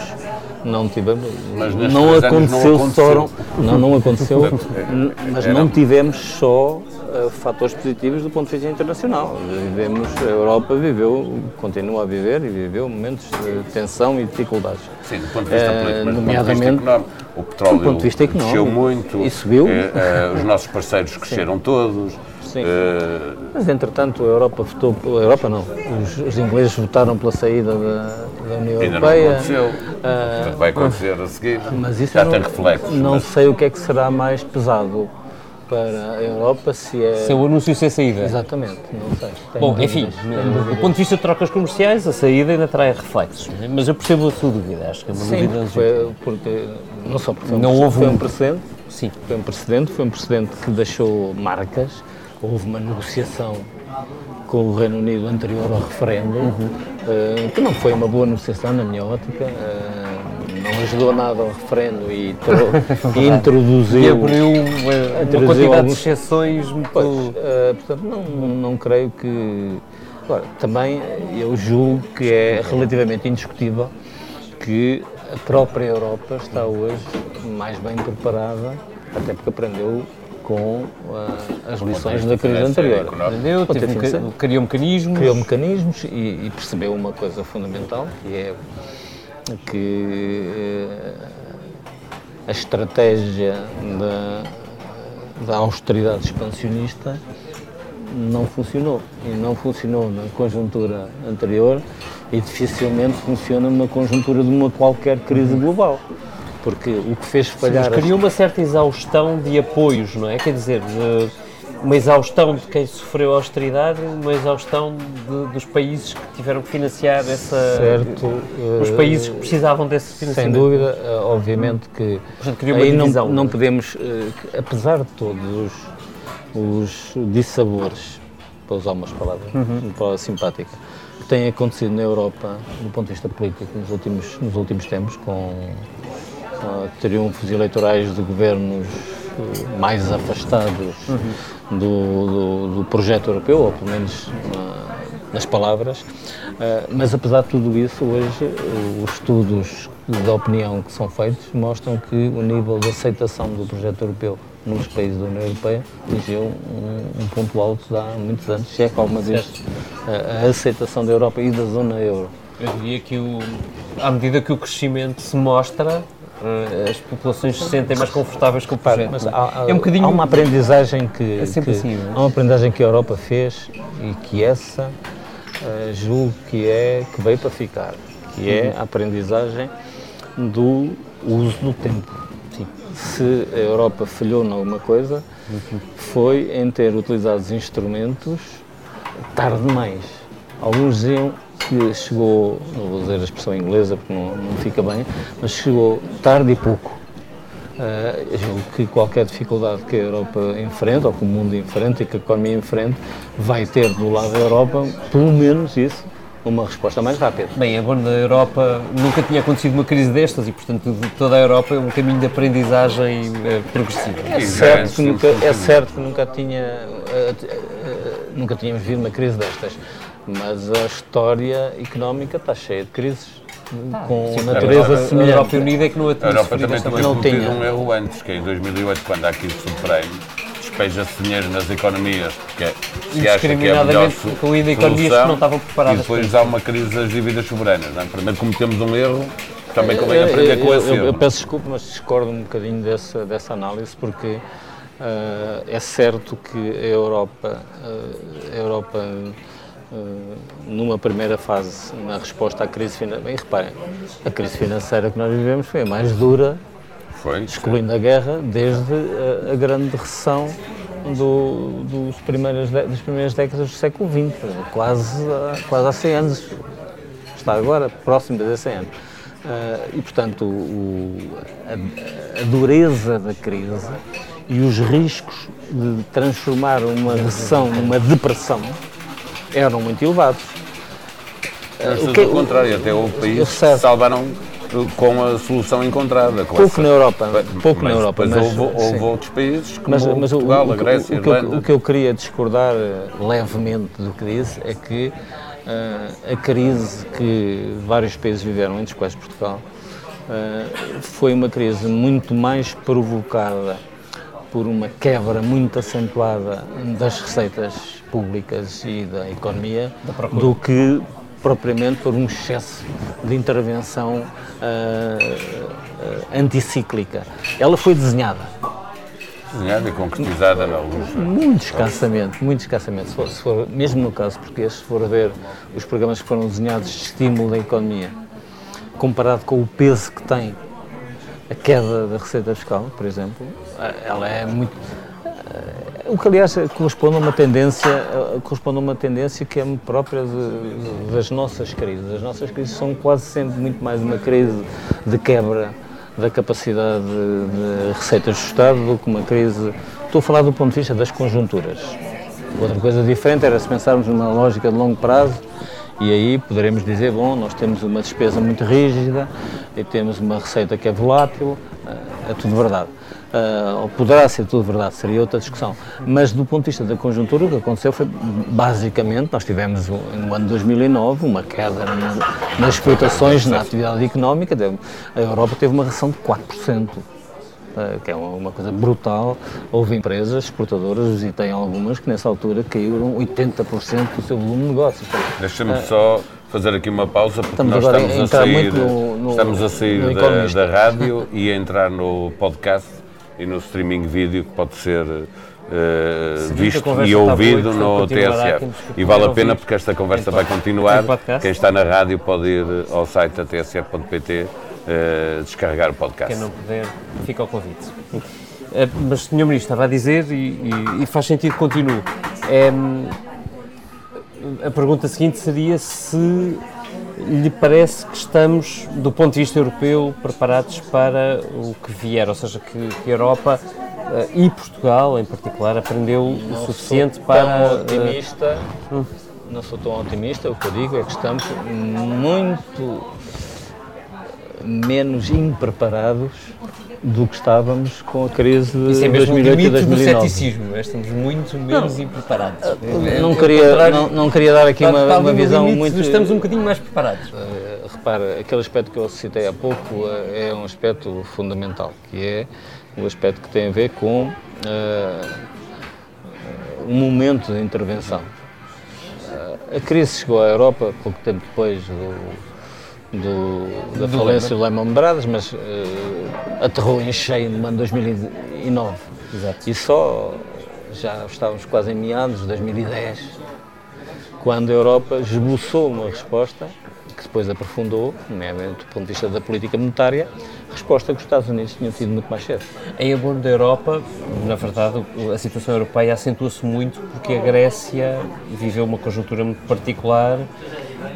não tivemos, Mas não aconteceu, não só, aconteceu. não, não aconteceu, mas não tivemos só eh, fatores positivos do ponto de vista internacional. Vivemos, a Europa viveu, continua a viver e viveu momentos de tensão e dificuldades. Sim, do ponto de vista Eh, político, mas do ponto de vista nomeadamente- económico. O petróleo Do ponto de vista económico. muito, E subiu. eh, os nossos parceiros cresceram todos. Sim. eh, Mas, entretanto, a Europa votou, a Europa não, os, os ingleses votaram pela saída da, da União ainda não Europeia. aconteceu. Ah, Portanto, vai acontecer a seguir. Mas isso Já não, tem reflexos. Não mas- sei o que é que será mais pesado para a Europa, se é... Seu anúncio sem saída. Exatamente, não sei. Tenho Bom, dúvidas, enfim, do ponto de vista de trocas comerciais, a saída ainda traz reflexos. né? Mas eu percebo a sua dúvida, acho que é uma Sim, dúvida foi porque, não só porque um, Não prece- houve foi um- um precedente, Sim. foi um precedente, foi um precedente que deixou marcas, houve uma negociação com o Reino Unido anterior ao referendo, Uhum. eh, que não foi uma boa negociação na minha ótica, eh, não ajudou nada ao referendo e, tro- introduziu... E abriu uma, uma Introduziu quantidade de alguns- exceções muito... Pois, eh, portanto, não, não creio que. Agora, também eu julgo que é relativamente indiscutível que a própria Europa está hoje mais bem preparada, até porque aprendeu com eh, as lições da crise e anterior. financeiro. ca- criou mecanismos. Criou mecanismos e, e percebeu uma coisa fundamental, que é que eh, a estratégia da, da austeridade expansionista não funcionou. E não funcionou na conjuntura anterior e dificilmente funciona numa conjuntura de uma qualquer crise global. Porque o que fez Mas falhar... as- criou uma certa exaustão de apoios, não é? Quer dizer, uma exaustão de quem sofreu a austeridade, uma exaustão de- dos países que tiveram que financiar essa. Certo, Os eh, países que precisavam desse Sem financiamento. dúvida, eh, obviamente que Portanto, criou uma aí não, divisão. não podemos, eh, apesar de todos os, os dissabores, para usar umas palavras, Uhum. uma palavra simpática, que têm acontecido na Europa, do ponto de vista político, nos últimos, nos últimos tempos, com ah, triunfos eleitorais de governos eh, mais afastados Uhum. do, do- do projeto europeu, ou pelo menos ah, nas palavras. Ah, mas apesar de tudo isso, hoje eh, os estudos de opinião que são feitos mostram que o nível de aceitação do projeto europeu nos países da União Europeia atingiu um, um ponto alto há muitos anos, se é que alguma vez a, a aceitação da Europa e da zona euro Eu diria que, o, à medida que o crescimento se mostra, eh, as populações se sentem mais confortáveis com o projeto. Mas é? há, há- é um bocadinho. há uma aprendizagem que, É que- assim, é? há uma aprendizagem que a Europa fez e que essa eh, julgo que é que veio para ficar, que é Uhum. a aprendizagem do uso do tempo. Sim. Se a Europa falhou em alguma coisa, Uhum. foi em ter utilizado os instrumentos tarde demais. Alguns diziam que chegou, não vou dizer a expressão inglesa porque não, não fica bem, mas chegou tarde e pouco. Uh, eu julgo que qualquer dificuldade que a Europa enfrenta, ou que o mundo enfrenta e que a economia enfrenta, vai ter do lado da Europa, pelo menos isso, uma resposta mais rápida. Bem, a bom da Europa nunca tinha acontecido uma crise destas e, portanto, toda a Europa é um caminho de aprendizagem eh, progressiva. É certo, que nunca, é certo que nunca tinha, eh, nunca tínhamos vivido uma crise destas, mas a história económica está cheia de crises com Sim, natureza a Europa- A semelhante. Europa Unida é que não a A tinha Europa sofrido também tinha não tinha. um erro antes, que é em 2008, quando há crise subprime, despeja-se dinheiro nas economias, porque se acha que é a melhor incluindo economias que não estavam preparadas E depois há uma crise das dívidas soberanas. Não é? Primeiro cometemos um erro, também convém Eu- aprender eu, com esse eu, erro. eu peço desculpa, mas discordo um bocadinho dessa, dessa análise, porque eh, é certo que a Europa, eh, a Europa numa primeira fase, na resposta à crise financeira, bem, reparem, a crise financeira que nós vivemos foi a mais dura, Foi. excluindo a guerra, desde a, a grande recessão do, dos primeiras, dé- das primeiras décadas do século XX, quase, há- quase há 100 anos está agora próximo de 100 anos. Uh, e, portanto, o, a, a, dureza da crise e os riscos de transformar uma recessão numa depressão eram muito elevados. Uh, o que, contrário, até houve países que salvaram com a solução encontrada. pouco essa... na Europa. Pouco mas, na Europa. Mas, houve, houve outros países como mas, mas Portugal, o, a Grécia, o, o, que eu, o que eu queria discordar eh, levemente do que disse é que uh, a crise que vários países viveram, entre os quais Portugal, uh, foi uma crise muito mais provocada por uma quebra muito acentuada das receitas públicas e da economia do que propriamente por um excesso de intervenção uh, uh, anticíclica. Ela foi desenhada. Desenhada e concretizada em alguns. Muito escassamente, muito escassamente. Se for, se for, mesmo no caso português, se for a ver os programas que foram desenhados de estímulo da economia, comparado com o peso que tem a queda da receita fiscal, por exemplo, ela é muito o que, aliás, corresponde a uma tendência, eh, corresponde a uma tendência que é própria de, das nossas crises. As nossas crises são quase sempre muito mais uma crise de quebra da capacidade de, receitas do Estado do que uma crise. Estou a falar do ponto de vista das conjunturas. Outra coisa diferente era se pensarmos numa lógica de longo prazo e aí poderemos dizer, bom, nós temos uma despesa muito rígida e temos uma receita que é volátil, eh, é tudo verdade uh, ou poderá ser tudo verdade, seria outra discussão. Mas do ponto de vista da conjuntura, o que aconteceu foi, basicamente, nós tivemos no ano 2009 uma queda nas exportações, na atividade económica, a Europa teve uma reação de 4%. Ah, que é uma coisa brutal. Houve empresas exportadoras, visitei algumas, que nessa altura caíram 80% do seu volume de negócios. Deixa-me uh, só fazer aqui uma pausa, porque estamos nós estamos a, sair, no, no, estamos a sair da, da rádio e a entrar no podcast e no streaming vídeo que pode ser uh, visto e ouvido no TSF. E vale a pena porque esta conversa vai continuar. Quem está na rádio pode ir ao site da tsf.pt uh, eh, descarregar o podcast. Quem não puder, fica ao convite. Uh, mas, Sr. Ministro, estava a dizer, e, e, e faz sentido que continue. É, a pergunta seguinte seria se lhe parece que estamos, do ponto de vista europeu, preparados para o que vier, ou seja, que, que a Europa uh, e Portugal, em particular, aprendeu não o suficiente para. Uh, otimista, uh, não sou tão otimista, o que eu digo é que estamos muito menos impreparados do que estávamos com a crise de Isso é 2008 e 2009. Do ceticismo, estamos muito menos não, impreparados. Não, queria, não, não, queria dar aqui uma, uma visão muito... Estamos um bocadinho mais preparados. Uh, repara, aquele aspecto que eu citei há pouco uh, é um aspecto fundamental, que é o aspecto que tem a ver com uh, um momento de intervenção. a crise chegou à Europa pouco tempo depois do do, da do falência do Lehman Brothers, mas uh, aterrou em cheio no ano 2009. Exato. E só já estávamos quase em meados de 2010, quando a Europa esboçou uma resposta que depois aprofundou, nomeadamente do ponto de vista da política monetária, resposta que os Estados Unidos tinham tido muito mais cedo. Em abono da Europa, na verdade, a situação europeia acentuou-se muito porque a Grécia viveu uma conjuntura muito particular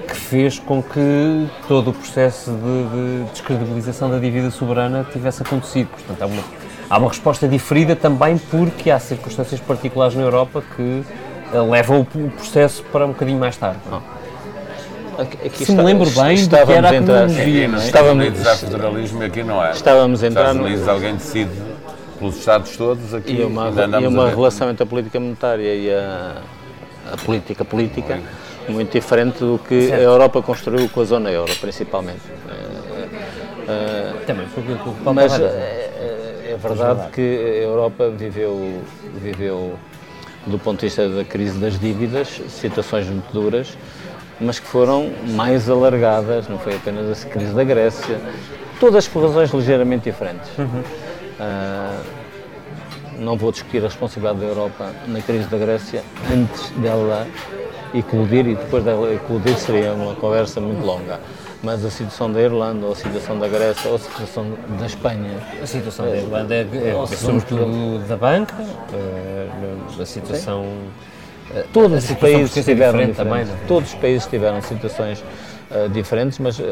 que fez com que todo o processo de, de descredibilização da dívida soberana tivesse acontecido. Portanto, há uma, há uma resposta diferida também porque há circunstâncias particulares na Europa que eh, levam o processo para um bocadinho mais tarde. Não? Aqui, aqui Se está, me lembro bem estávamos que era a entrar, é, não é? Estávamos, federalismo aqui não é. Estávamos a entrar Estados Unidos, alguém decide pelos Estados todos aqui. E uma, e uma relação entre a política monetária e a, a política política muito diferente do que certo. a Europa construiu com a zona euro, principalmente. Uh, Também foi o que Mas é, é, verdade que a Europa viveu, viveu, do ponto de vista da crise das dívidas, situações muito duras, mas que foram mais alargadas, não foi apenas a crise da Grécia, todas por razões ligeiramente diferentes. Uhum. Uh, não vou discutir a responsabilidade da Europa na crise da Grécia antes dela eclodir e depois dela eclodir seria uma conversa muito longa. Mas a situação da Irlanda, ou a situação da Grécia, ou a situação da Espanha. A situação da Irlanda é, é, é sobretudo da banca, eh, a situação. Eh, todos os países tiveram também, é? todos os países tiveram situações uh, diferentes, mas uh,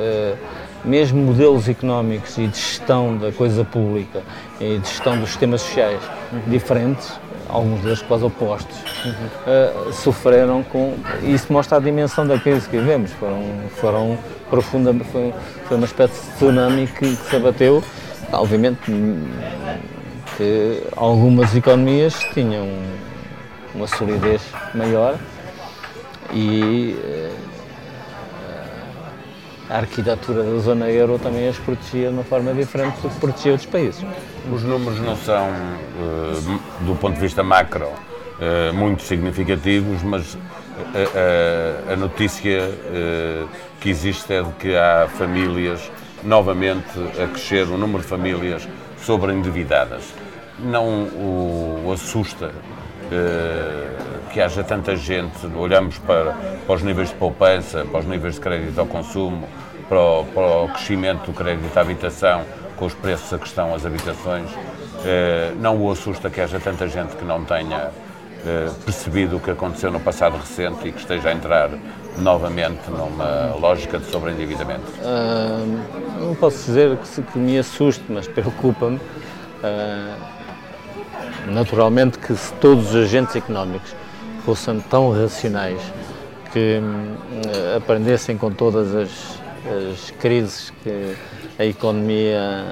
mesmo modelos económicos e de gestão da coisa pública e de gestão dos sistemas sociais uhum. diferentes, alguns deles quase opostos, uhum. sofreram com. Isso mostra a dimensão da crise que vivemos. Foram, foram profunda, foi, foi uma espécie de tsunami que, que se abateu. Obviamente que algumas economias tinham uma solidez maior e eh, a arquitetura da zona euro também as protegia de uma forma diferente do que protegia outros países. Os números não são, eh, do ponto de vista macro, eh, muito significativos, mas a, notícia que existe é de que há famílias novamente a crescer, o número de famílias sobreendividadas. Não o assusta que haja tanta gente, olhamos para, para os níveis de poupança, para os níveis de crédito ao consumo, para o, para o crescimento do crédito à habitação, com os preços a que estão as habitações, eh, não o assusta que haja tanta gente que não tenha eh, percebido o que aconteceu no passado recente e que esteja a entrar novamente numa lógica de sobreendividamento? Uh, não posso dizer que, que me assuste, mas preocupa-me. Naturalmente que se todos os agentes económicos fossem tão racionais que hum, aprendessem com todas as, as, crises que a economia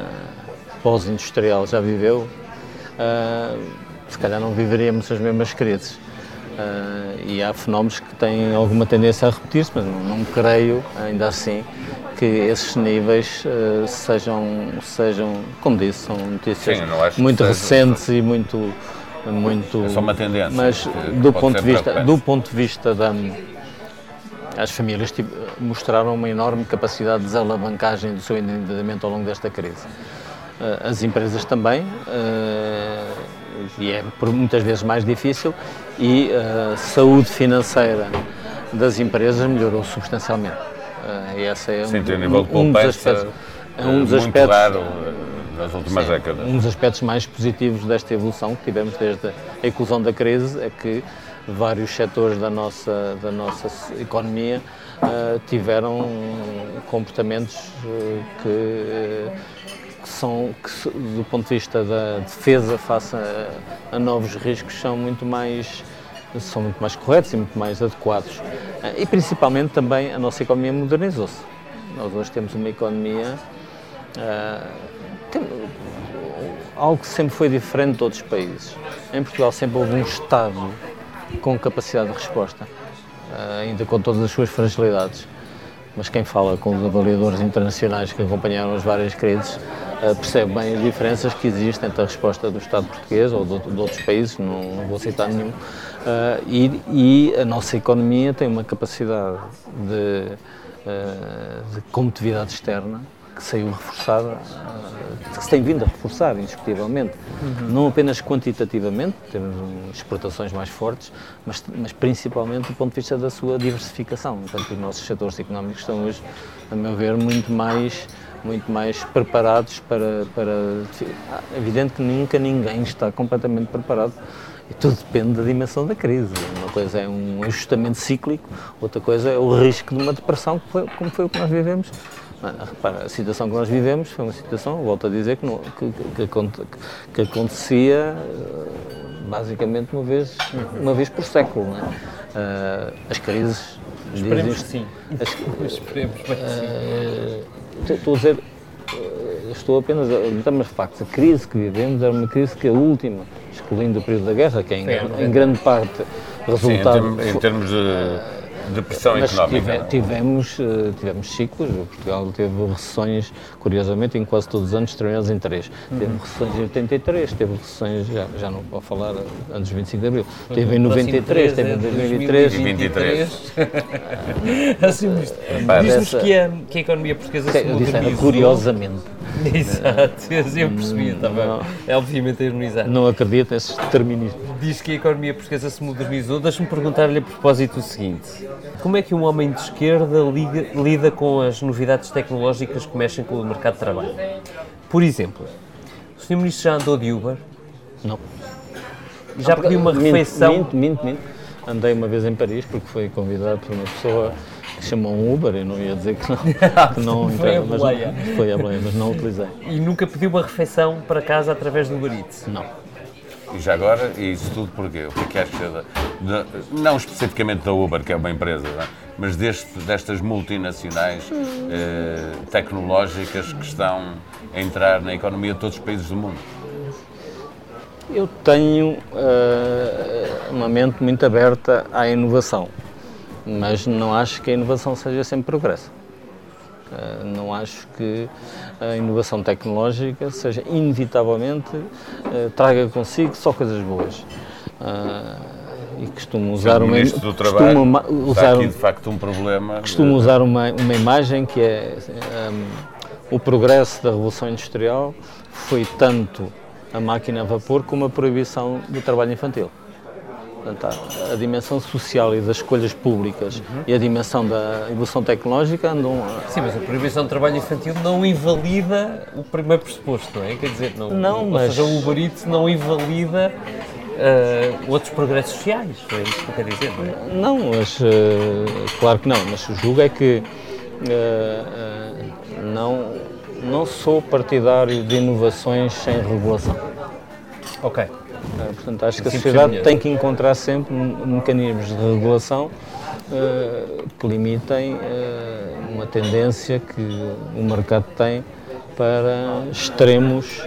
pós-industrial já viveu, uh, se calhar não viveríamos as mesmas crises. Uh, e há fenómenos que têm alguma tendência a repetir-se, mas não, não, creio, ainda assim, que esses níveis uh, sejam, sejam, como disse, são notícias Sim, muito recentes seja, e muito muito. É só uma tendência. Mas do ponto, de vista, do ponto de vista da. As famílias tipo, mostraram uma enorme capacidade de desalavancagem do seu endividamento ao longo desta crise. Eh, as empresas também, eh, e é por muitas vezes mais difícil, e a saúde financeira das empresas melhorou substancialmente. Eh, e essa é Sim, um, nível de um dos aspectos. É um dos aspectos. Raro nas últimas Sim. décadas. Um dos aspectos mais positivos desta evolução que tivemos desde a eclosão da crise é que vários setores da nossa, da nossa economia uh, tiveram comportamentos uh, que, que, são, que, do ponto de vista da defesa face a, a, novos riscos, são muito mais são muito mais corretos e muito mais adequados. Uh, e principalmente também a nossa economia modernizou-se. Nós hoje temos uma economia tem, algo que sempre foi diferente de outros países. Em Portugal sempre houve um Estado com capacidade de resposta, eh, ainda com todas as suas fragilidades. Mas quem fala com os avaliadores internacionais que acompanharam as várias crises eh, percebe bem as diferenças que existem entre a resposta do Estado português ou de, de outros países, não, não, vou citar nenhum, eh, e, e, a nossa economia tem uma capacidade de, de competitividade externa que saiu reforçada, eh, que se tem vindo a reforçar indiscutivelmente, uhum. não apenas quantitativamente, temos exportações mais fortes, mas, mas principalmente do ponto de vista da sua diversificação. Portanto, os nossos setores económicos estão hoje, a meu ver, muito mais muito mais preparados para, para... É evidente que nunca ninguém está completamente preparado e tudo depende da dimensão da crise. Uma coisa é um ajustamento cíclico, outra coisa é o risco de uma depressão, como foi o que nós vivemos Repara, a situação que nós vivemos foi uma situação, volto a dizer, que, não, que, que, que, acontecia eh, basicamente uma vez, uma vez por século. É? uh, as crises. Esperemos que sim. As, Esperemos que sim. Estou a dizer, estou apenas a mas factos. A crise que vivemos era uma crise que a última, excluindo o período da guerra, que é em, em grande parte resultado. Sim, em, em termos de depressão Mas económica. Tive, tivemos, eh, tivemos ciclos, Portugal teve recessões, curiosamente, em quase todos os anos, terminados em três. Uhum. Teve recessões em 83, teve recessões, já, já não vou falar antes do 25 de Abril, teve em 93, teve em 2023. E 23. assim, Diz-nos que a, que a economia portuguesa se modernizou. curiosamente. Exato, eu percebi, estava é obviamente a ironizar. Não acredito nesses determinismos. Diz que a economia portuguesa se modernizou. Deixa-me perguntar-lhe a propósito o seguinte: como é que um homem de esquerda liga, lida com as novidades tecnológicas que mexem com o mercado de trabalho? Por exemplo, o Sr. Ministro já andou de Uber? Não. Já pediu uma refeição? Minto, minto, minto. Andei uma vez em Paris porque fui convidado por uma pessoa que chamam Uber, eu não ia dizer que não, que não Foi a entrava, mas não, foi a boleia, mas não utilizei. E nunca pediu uma refeição para casa através do Uber Eats? Não. E já agora, e isso tudo porquê? O que é que acha da- não especificamente da Uber, que é uma empresa, é? mas deste, destas multinacionais eh, tecnológicas que estão a entrar na economia de todos os países do mundo? Eu tenho eh, uma mente muito aberta à inovação, mas não acho que a inovação seja sempre progresso. Eh, não acho que a inovação tecnológica seja inevitavelmente eh, traga consigo só coisas boas. Eh, e costumo usar uma do Trabalho usar aqui de facto um problema. costumo usar uma, uma imagem que é um, o progresso da Revolução Industrial foi tanto a máquina a vapor como a proibição do trabalho infantil. Portanto, a, dimensão social e das escolhas públicas e a dimensão da evolução tecnológica andam. a- Sim, mas a proibição de trabalho infantil não invalida o primeiro pressuposto, não é? Quer dizer, não, Não, ou mas- seja, o Uber Eats não invalida eh, outros progressos sociais, é isso que eu quero dizer, não é? Não, mas eh, claro que não, mas o julgo é que eh, não, não sou partidário de inovações sem regulação. Ok. Uh, portanto, acho que a sociedade tem que encontrar sempre me- mecanismos de regulação uh, que limitem uh, uma tendência que o mercado tem para extremos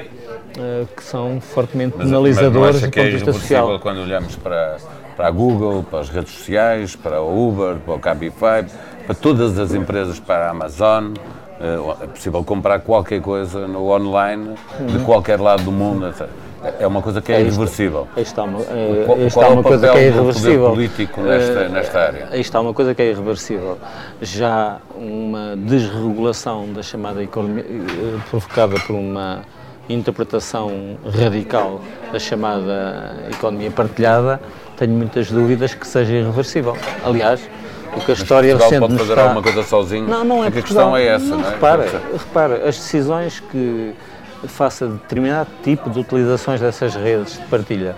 que são fortemente Mas, penalizadores do é ponto de vista irreversível social. quando olhamos para, para a Google, para as redes sociais, para o Uber, para o Cabify, para todas as empresas, para a Amazon? eh, É possível comprar qualquer coisa no online, de qualquer lado do mundo. etc. É uma coisa que é irreversível. Está uma, Qual- é o uma coisa que é do poder irreversível. político nesta- Eh, nesta área? Aí está uma coisa que é irreversível. Já uma desregulação da chamada economia, eh, provocada por uma interpretação radical da chamada economia partilhada, tenho muitas dúvidas que seja irreversível. Aliás, o que a história Portugal recente pode fazer está... alguma coisa sozinho? Não, não é É que a Portugal. questão é essa, não é? Repara, repara, as decisões que faça determinado tipo de utilizações dessas redes de partilha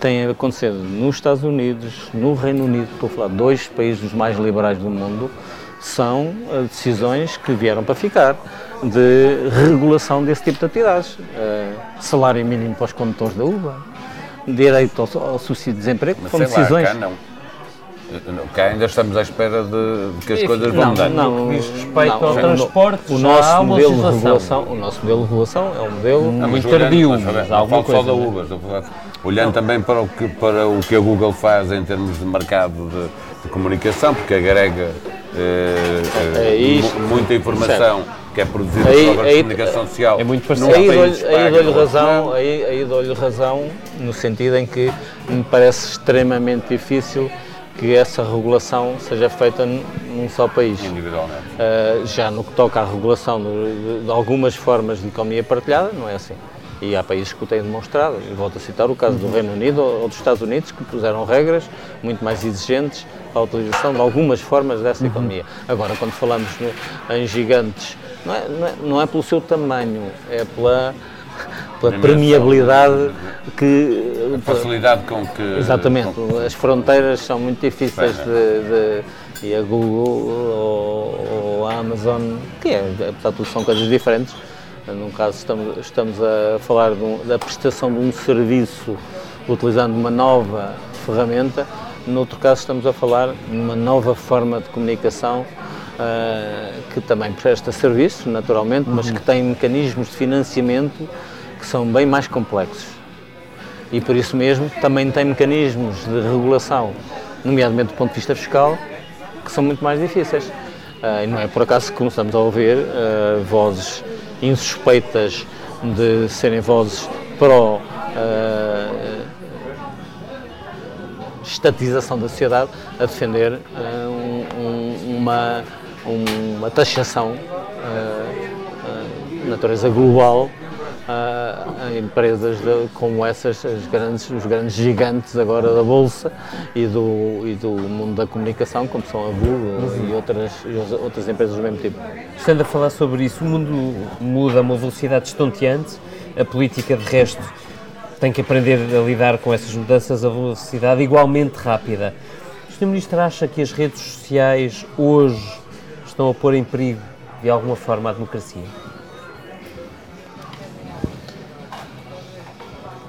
têm acontecido nos Estados Unidos, no Reino Unido, estou a falar de dois países mais liberais do mundo, são eh, decisões que vieram para ficar de regulação desse tipo de atividades. Eh, salário mínimo para os condutores da Uber, direito ao, ao subsídio de desemprego, Mas são sei lá, decisões. cá não. Cá ainda estamos à espera de, de que as coisas vão Não, mudando. não, que diz respeito não, ao o- transporte, o nosso há modelo de regulação, o nosso modelo de regulação é um modelo Não, muito tardio, mas, mas não alguma falo só coisa, da não é? Uber, estou a olhando também para o, que, para o que a Google faz em termos de mercado de, de comunicação, porque agrega eh, eh, É isto. mu- muita informação que é produzida Aí- sobre a aí- comunicação social. é muito parecido. Aí dou-lhe razão, não. aí, aí dou-lhe razão no sentido em que me parece extremamente difícil que essa regulação seja feita num só país. Individualmente. Uh, já no que toca à regulação de, de- de algumas formas de economia partilhada, não é assim. E há países que o têm demonstrado. E volto a citar o caso do Reino Unido ou ou dos Estados Unidos, que puseram regras muito mais exigentes para a utilização de algumas formas dessa economia. Agora, quando falamos no- em gigantes, não é, não, é, não é pelo seu tamanho, é pela, pela Dimensão. permeabilidade que. Facilidade com que. Exatamente, com- as fronteiras são muito difíceis de, de- e a Google ou, ou a Amazon, que é, apesar de tudo são coisas diferentes, num caso estamos, estamos a falar de um- da prestação de um serviço utilizando uma nova ferramenta, no outro caso estamos a falar de uma nova forma de comunicação ah, que também presta serviço, naturalmente, mas que tem mecanismos de financiamento que são bem mais complexos e por isso mesmo também tem mecanismos de regulação, nomeadamente do ponto de vista fiscal, que são muito mais difíceis. Ah, e não é por acaso que começamos a ouvir ah, vozes insuspeitas de serem vozes pró ah, estatização da sociedade a defender um- um- uma, uma taxação de natureza global ah, a empresas de- como essas, as grandes, os grandes gigantes agora da Bolsa e do, e do mundo da comunicação, como são a Google e outras, as outras empresas do mesmo tipo. Estando a falar sobre isso, o mundo muda a uma velocidade estonteante, a política de resto tem que aprender a lidar com essas mudanças a velocidade igualmente rápida. O Sr. Ministro acha que as redes sociais hoje estão a pôr em perigo, de alguma forma, a democracia?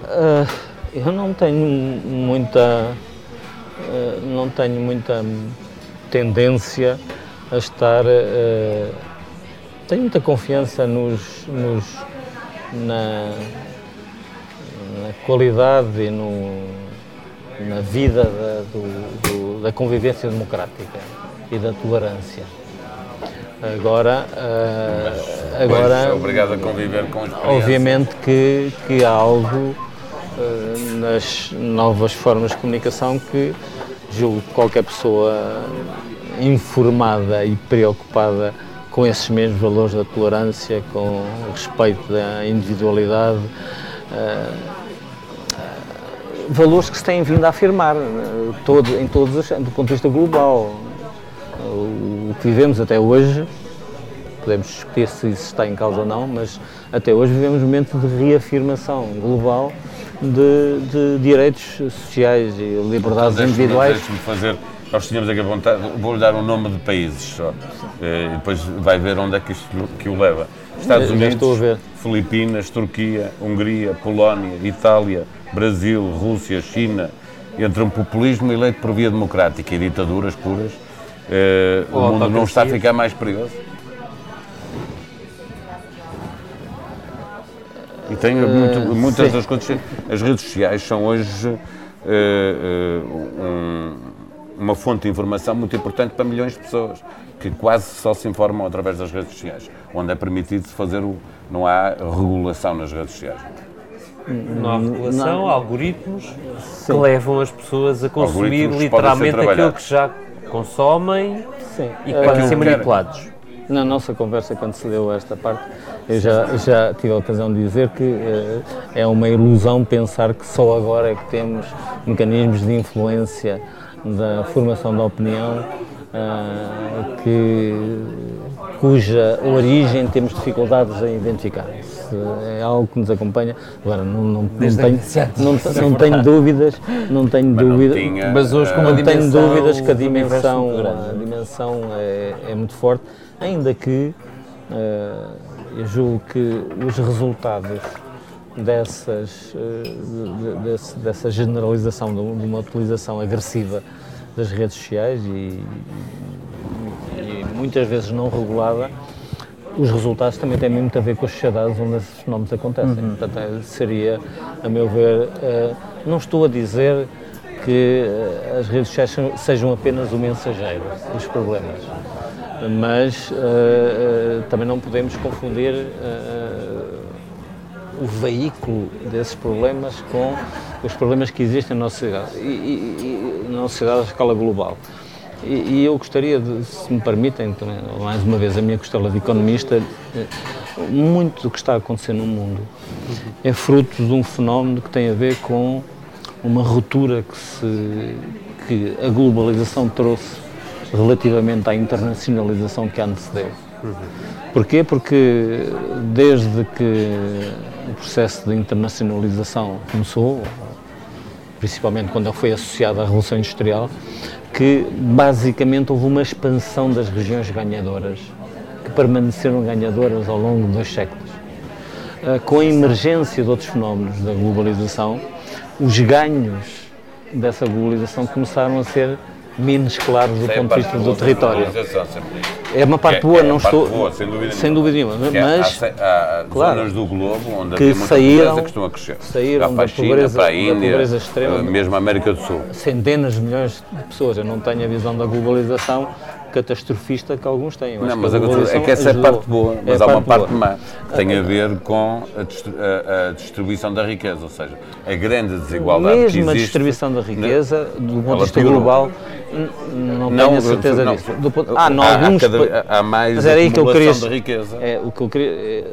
Uh, eu não tenho muita uh, não tenho muita tendência a estar uh, tenho muita confiança nos, nos na, na, qualidade e no, na vida da, do, do, da convivência democrática e da tolerância. Agora, uh, agora é obrigado a conviver com Obviamente que, que há algo nas novas formas de comunicação que julgo que qualquer pessoa informada e preocupada com esses mesmos valores da tolerância, com o respeito da individualidade, uh, valores que se têm vindo a afirmar uh, todo, em todos os, do ponto de vista global. O que vivemos até hoje, podemos discutir se isso está em causa ou não, mas até hoje vivemos um momento de reafirmação global de, de direitos sociais e liberdades então, individuais. Deixe-me fazer, nós tínhamos aqui a vontade, vou-lhe dar um nome de países só, eh, e depois vai ver onde é que isto que o leva. Estados Unidos, Filipinas, Turquia, Hungria, Polónia, Itália, Brasil, Rússia, China, entre um populismo eleito por via democrática e ditaduras puras, eh, o mundo não está a ficar mais perigoso? E tem uh, muito, muitas sim. das coisas. As redes sociais são hoje uh, uh, um, uma fonte de informação muito importante para milhões de pessoas que quase só se informam através das redes sociais, onde é permitido fazer o. não há regulação nas redes sociais. Não há regulação, não. algoritmos sim. que levam as pessoas a consumir literalmente aquilo que já consomem sim. e que podem ser manipulados. Na nossa conversa, quando se deu esta parte, eu já, já tive a ocasião de dizer que uh, é uma ilusão pensar que só agora é que temos mecanismos de influência da formação da opinião uh, que, cuja origem temos dificuldades em identificar. é algo que nos acompanha. Agora, não, não, não, tenho, não, não tenho dúvidas, não tenho mas dúvidas, tinha, mas hoje com não tenho dúvidas que a dimensão, a dimensão é, é muito forte, ainda que uh, eu julgo que os resultados dessas, uh, desse, dessa generalização de uma utilização agressiva das redes sociais e, e muitas vezes não regulada, os resultados também têm muito a ver com as sociedades onde esses fenómenos acontecem. Uhum. Portanto, é, seria, a meu ver, uh, não estou a dizer que as redes sociais sejam apenas o mensageiro dos problemas mas uh, também não podemos confundir uh, o veículo desses problemas com os problemas que existem na nossa sociedade, e, e, e na sociedade à escala global. E, e, eu gostaria, de, se me permitem, também, mais uma vez, a minha costela de economista, muito do que está a acontecer no mundo é fruto de um fenómeno que tem a ver com uma ruptura que, se, que a globalização trouxe relativamente à internacionalização que antecedeu. Porquê? Porque desde que o processo de internacionalização começou, principalmente quando ele foi associado à Revolução Industrial, que basicamente houve uma expansão das regiões ganhadoras, que permaneceram ganhadoras ao longo dos séculos. Ah, com a emergência de outros fenómenos da globalização, os ganhos dessa globalização começaram a ser menos claros do ponto de vista do território. É uma parte boa, não estou. Boa, sem dúvida, sem dúvida nenhuma. Mas há, há claro, zonas do globo onde que saíram, que estão a crescer. Saíram para a China, pobreza, para a Índia, pobreza extrema, mesmo a América do Sul. Centenas de milhões de pessoas. Eu não tenho a visão da globalização catastrofista que alguns têm. não, mas é que essa ajudou. é a parte boa, mas é há uma parte má, que tem a ver com a, distribuição da riqueza, ou seja, a grande desigualdade Mesmo que existe. a distribuição da riqueza, do ponto de vista global, não, não tenho a certeza não, disso. Ponto, ah, não, há, alguns, há, cada, há mais mas era aí que eu queria, da riqueza. É, o que eu queria, é,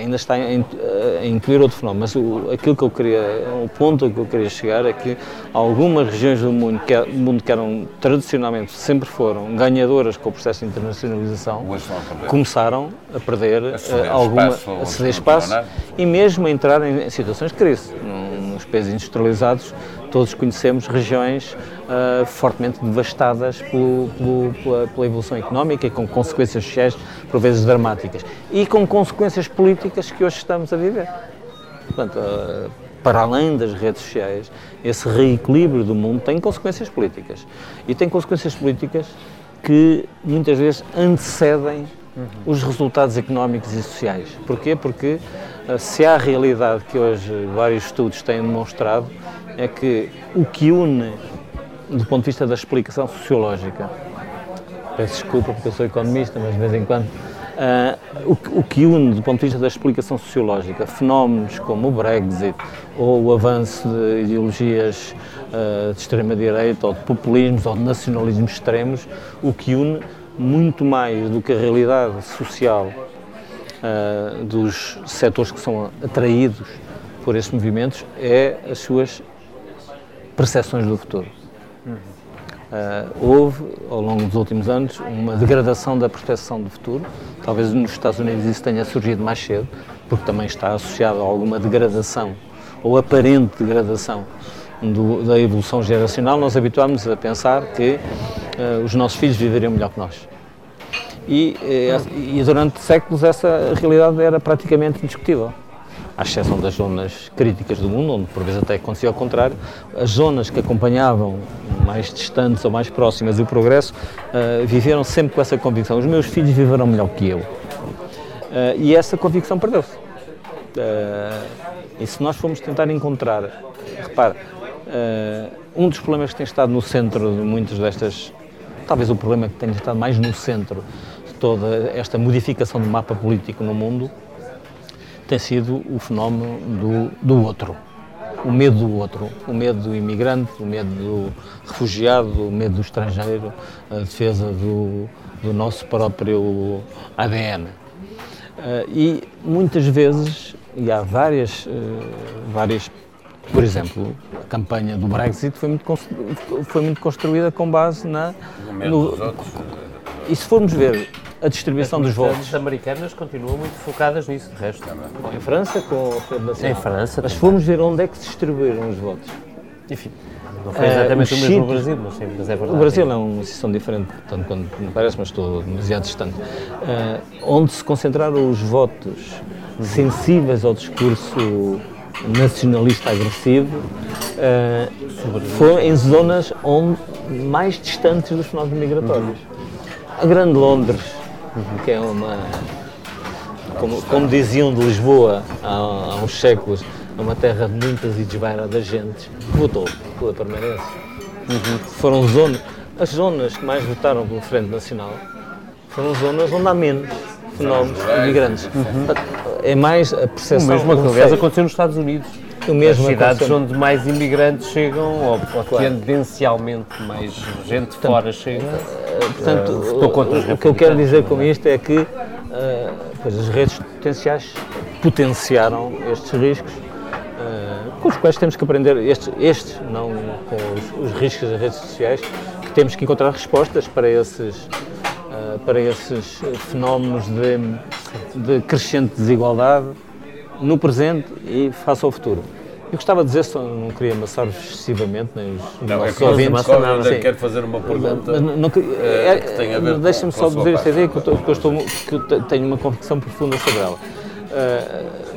ainda está a incluir outro fenómeno, mas o, aquilo que eu queria, o ponto que eu queria chegar é que algumas regiões do mundo que, mundo que eram tradicionalmente, sempre foram ganhadoras com o processo de internacionalização, começaram a perder a ceder eh, alguma, espaço, a ceder espaço e mesmo a entrar em situações de crise. Nos países industrializados todos conhecemos regiões uh, fortemente devastadas pelo, pelo, pela, pela, evolução económica e com consequências sociais, por vezes dramáticas, e com consequências políticas que hoje estamos a viver. Portanto, uh, para além das redes sociais, esse reequilíbrio do mundo tem consequências políticas. E tem consequências políticas que muitas vezes antecedem uhum. os resultados económicos e sociais. Porquê? Porque uh, se há a realidade que hoje vários estudos têm demonstrado, é que o que une, do ponto de vista da explicação sociológica, peço desculpa porque eu sou economista, mas de vez em quando, uh, o, o, que une, do ponto de vista da explicação sociológica, fenómenos como o Brexit ou o avanço de ideologias uh, de extrema-direita ou de populismos ou de nacionalismos extremos, o que une muito mais do que a realidade social uh, dos setores que são atraídos por esses movimentos é as suas percepções do futuro. Uh, houve, ao longo dos últimos anos, uma degradação da percepção do futuro. Talvez nos Estados Unidos isso tenha surgido mais cedo, porque também está associado a alguma degradação, ou aparente degradação, do, da evolução geracional. Nós habituámos a pensar que uh, os nossos filhos viveriam melhor que nós. E, eh, e durante séculos essa realidade era praticamente indiscutível à exceção das zonas críticas do mundo, onde por vezes até acontecia ao contrário, as zonas que acompanhavam mais distantes ou mais próximas o progresso uh, viveram sempre com essa convicção: os meus filhos viverão melhor que eu. Uh, e essa convicção perdeu-se. Uh, e se nós formos tentar encontrar, repare, um dos problemas que tem estado no centro de muitas destas, talvez o problema que tenha estado mais no centro de toda esta modificação do mapa político no mundo, tem sido o fenómeno do, do outro. O medo do outro, o medo do imigrante, o medo do refugiado, o medo do estrangeiro, a defesa do, do nosso próprio ADN. Eh, e muitas vezes, e há várias, uh, várias, por exemplo, a campanha do Brexit foi muito, foi muito construída com base na. No, e se formos ver a distribuição dos votos. As americanas continuam muito focadas nisso, de resto. Em França, com a Federação. Em França. Mas fomos ver onde é que se distribuíram os votos. Enfim. Não foi exatamente uh, o mesmo no Brasil, mas, sim, mas é verdade. O Brasil é uma situação diferente, tanto quanto me parece, mas estou demasiado distante. Uh, onde se concentraram os votos sensíveis ao discurso nacionalista agressivo uh, foi em zonas onde, mais distantes dos fenómenos migratórios. A Grande Londres, que é uma, como, como diziam de Lisboa há, há, uns séculos, é uma terra de muitas e desvairadas gentes, votou pela permanência. Uhum. Foram zonas, as zonas que mais votaram pelo Frente Nacional foram zonas onde há menos fenómenos imigrantes. Uhum. É mais a percepção. O mesmo, aliás, aconteceu nos Estados Unidos. O mesmo As cidades aconteceu. onde mais imigrantes chegam, ou, ou claro. tendencialmente mais gente de fora chega. Portanto, uh, o, o que eu quero dizer com isto é que uh, pois as redes potenciais potenciaram estes riscos, uh, com os quais temos que aprender, estes, estes não com os, os, riscos das redes sociais, que temos que encontrar respostas para esses, para esses fenómenos de, de crescente desigualdade no presente e face ao futuro. Eu gostava de dizer, só não queria amassar-vos excessivamente, nem os não, é que ouvintes. Não, eu quero fazer uma pergunta mas, não, é, é, que tem a ver Deixa-me só dizer esta ideia que eu, que eu, estou, que eu tenho uma convicção profunda sobre ela. Uh,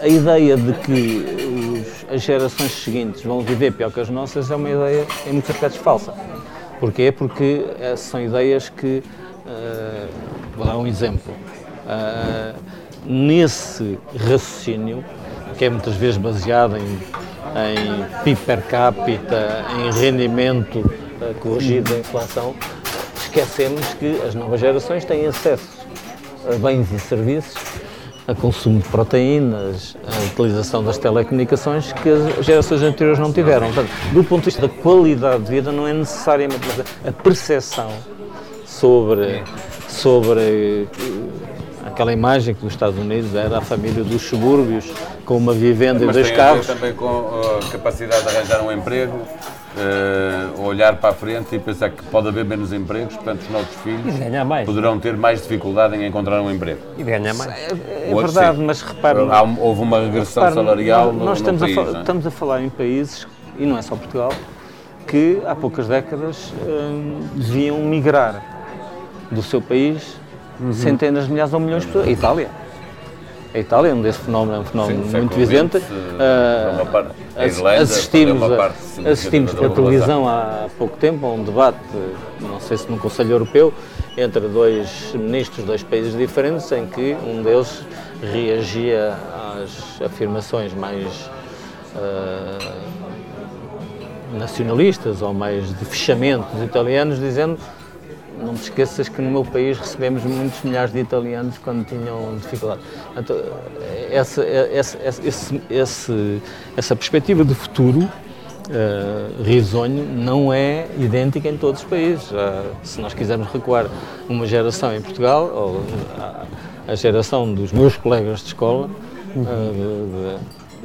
a ideia de que os, as gerações seguintes vão viver pior que as nossas é uma ideia, em muitos aspectos, falsa. Porquê? Porque uh, são ideias que. Uh, vou dar um exemplo. nesse raciocínio, que é muitas vezes baseado em, em PIB per capita, em rendimento uh, corrigido da inflação, esquecemos que as novas gerações têm acesso a bens e serviços, a consumo de proteínas, a utilização das telecomunicações que as gerações anteriores não tiveram. Portanto, do ponto de vista da qualidade de vida, não é necessariamente a percepção sobre, sobre aquela imagem que nos Estados Unidos era a família dos subúrbios, com uma vivenda Mas e dois carros. Mas também com a capacidade de arranjar um emprego, uh, olhar para a frente e pensar que pode haver menos empregos, portanto os nossos filhos poderão ter mais dificuldade em encontrar um emprego. E ganhar mais. É, é verdade, sim. mas repare... Houve uma regressão repare, salarial nós, nós no, estamos, no país, a, é? estamos a falar em países e não é só Portugal, que há poucas décadas hum, deviam migrar do seu país uhum. centenas de milhares ou milhões de pessoas. A Itália. A Itália, onde esse fenómeno é um fenómeno Sim, muito evidente. Uh, assistimos, a, assistimos pela televisão há pouco tempo a um debate, não sei se no Conselho Europeu, entre dois ministros de dois países diferentes, em que um deles reagia às afirmações mais uh, nacionalistas ou mais de fechamento dos italianos, dizendo não te esqueças que no meu país recebemos muitos milhares de italianos quando tinham dificuldade. Então, essa, essa, essa, esse, essa perspectiva de futuro uh, risonho não é idêntica em todos os países. Uh, se nós quisermos recuar uma geração em Portugal, ou a, a geração dos meus colegas de escola, uh,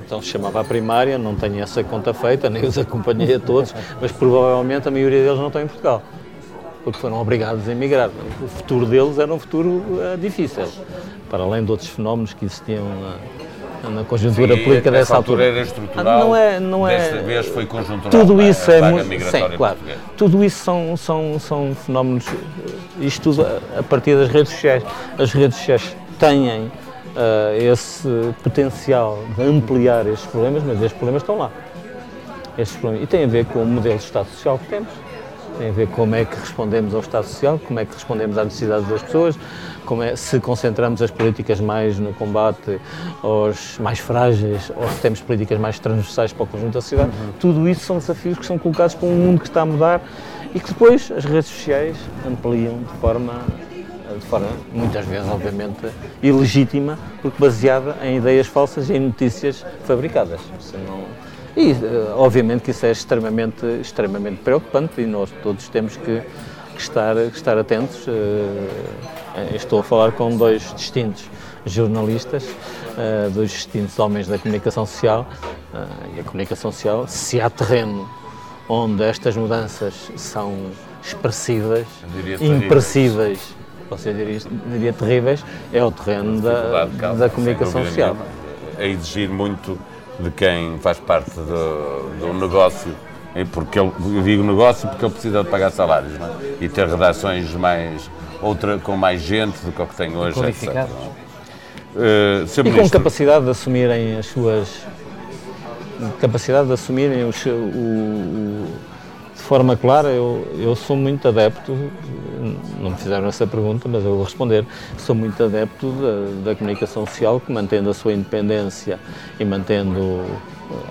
então se chamava a primária, não tenho essa conta feita, nem os acompanhei a todos, mas provavelmente a maioria deles não estão em Portugal porque foram obrigados a emigrar. O futuro deles era um futuro uh, difícil, para além de outros fenómenos que existiam na, na conjuntura sim, política dessa altura. era estrutural, não é, não é, desta vez foi conjuntural. Tudo isso é, muito, sim, claro. Tudo isso são, são, são fenómenos, isto tudo a partir das redes sociais. As redes sociais têm uh, esse potencial de ampliar estes problemas, mas estes problemas estão lá. Estes problemas, e tem a ver com o modelo de Estado Social que temos tem a ver com como é que respondemos ao Estado Social, como é que respondemos às necessidades das pessoas, como é, se concentramos as políticas mais no combate aos mais frágeis ou se temos políticas mais transversais para o conjunto da sociedade. Uhum. Tudo isso são desafios que são colocados para um mundo que está a mudar e que depois as redes sociais ampliam de forma de forma muitas vezes, obviamente, ilegítima, porque baseada em ideias falsas e em notícias fabricadas. Senão, e, eh, obviamente, que isso é extremamente, extremamente preocupante e nós todos temos que, que estar, que estar atentos. Eh, estou a falar com dois distintos jornalistas, eh, dois distintos homens da comunicação social. E a comunicação social, se há terreno onde estas mudanças são expressivas, impressíveis, você diria, diria terríveis, é o terreno da, da comunicação social. A exigir muito de quem faz parte do, do negócio, porque ele, eu digo negócio porque ele precisa de pagar salários é? e ter redações mais, outra, com mais gente do que o que tem hoje. Qualificados. Uh, e com capacidade de assumirem as suas. capacidade de assumirem os, o, o de forma clara, eu, eu sou muito adepto, não me fizeram essa pergunta, mas eu vou responder, sou muito adepto da, da comunicação social que, mantendo a sua independência e mantendo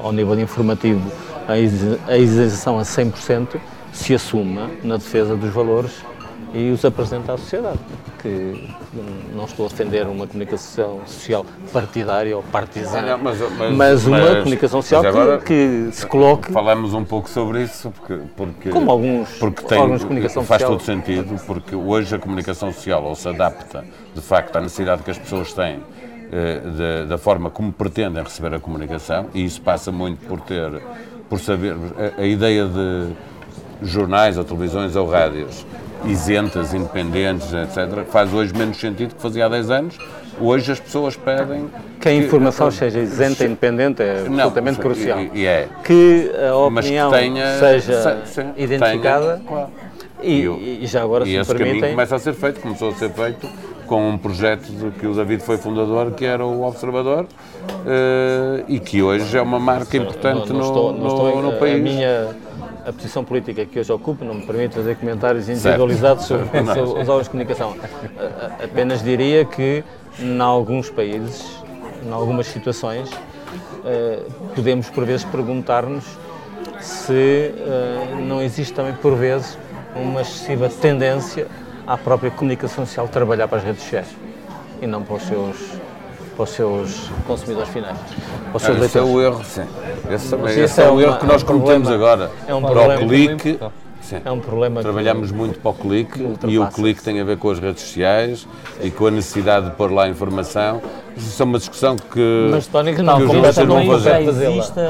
ao nível informativo a isenção a 100%, se assuma na defesa dos valores e os apresenta à sociedade. Que não estou a defender uma comunicação social partidária ou partizana, mas, mas, mas, uma mas, comunicação social agora, que, que, se coloque. Falamos um pouco sobre isso, porque. porque como alguns. Porque tem, alguns comunicação faz social. todo sentido, porque hoje a comunicação social ou se adapta, de facto, à necessidade que as pessoas têm eh, da forma como pretendem receber a comunicação, e isso passa muito por ter, por saber, a, a ideia de jornais ou televisões ou rádios isentas, independentes, etc., faz hoje menos sentido que fazia há 10 anos. Hoje as pessoas pedem. Que a informação que, seja isenta e independente é absolutamente não, crucial. E, é. Que a opinião que tenha, seja se, identificada. Tenha, claro. e, e, e, já agora, e se esse permitem... caminho começa a ser feito, começou a ser feito com um projeto de que o David foi fundador, que era o Observador, uh, e que hoje é uma marca importante não, não estou, no, no, no, país. A posição política que hoje ocupo não me permite fazer comentários individualizados sobre, sobre os órgãos de comunicação. Apenas diria que, em alguns países, em algumas situações, eh, podemos por vezes perguntar-nos se eh, não existe também por vezes uma excessiva tendência à própria comunicação social trabalhar para as redes sociais e não para os seus para os seus consumidores finais. Os seus esse é o erro, sim. Esse, esse, esse é, é, o erro que nós é um cometemos problema, agora. É um para problema, o clique. Sim. É um problema Trabalhamos que, muito para o clique e o clique tem a ver com as redes sociais sim. e com a necessidade de pôr lá informação. Isso é uma discussão que. Mas, Tony, que não, que como também já existe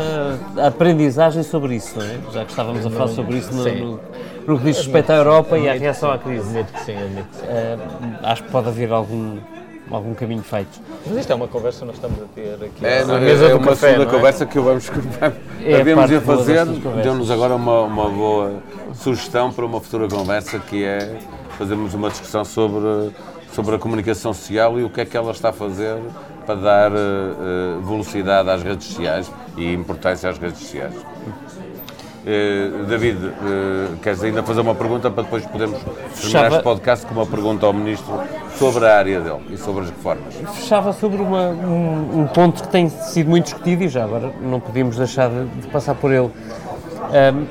a aprendizagem sobre isso, não é? Já que estávamos a falar sobre isso no, no, no que diz respeito à Europa admito, e à reação à crise. Admito que sim, admito que sim. Uh, acho que pode haver algum algum caminho feito. Mas isto é uma conversa que nós estamos a ter aqui É, é, mesa é do uma café, segunda não é? conversa que vamos É havíamos parte a fazer. Deu-nos agora uma, uma boa sugestão para uma futura conversa que é fazermos uma discussão sobre, sobre a comunicação social e o que é que ela está a fazer para dar eh, velocidade às redes sociais e importância às redes sociais. Eh, David, eh, queres ainda fazer uma pergunta para depois podermos terminar Fechava- este podcast com uma pergunta ao Ministro sobre a área dele e sobre as reformas? Fechava sobre uma- um, um ponto que tem sido muito discutido e já agora não podíamos deixar de, de passar por ele. Ahm,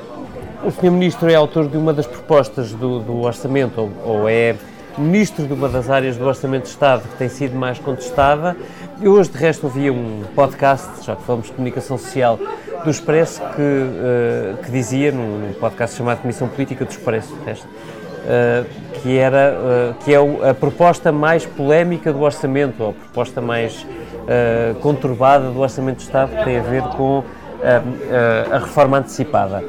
o Sr. Ministro é autor de uma das propostas do, do Orçamento, ou, ou é Ministro de uma das áreas do Orçamento de Estado que tem sido mais contestada. Eu hoje, de resto, ouvi um podcast, já que falamos de comunicação social, do Expresso, que, eh, que dizia, num, podcast chamado Comissão Política do Expresso, resto, Uh, que, era, uh, que é a proposta mais polémica do orçamento, ou a proposta mais uh, conturbada do orçamento de Estado, que tem a ver com uh, uh, a reforma antecipada.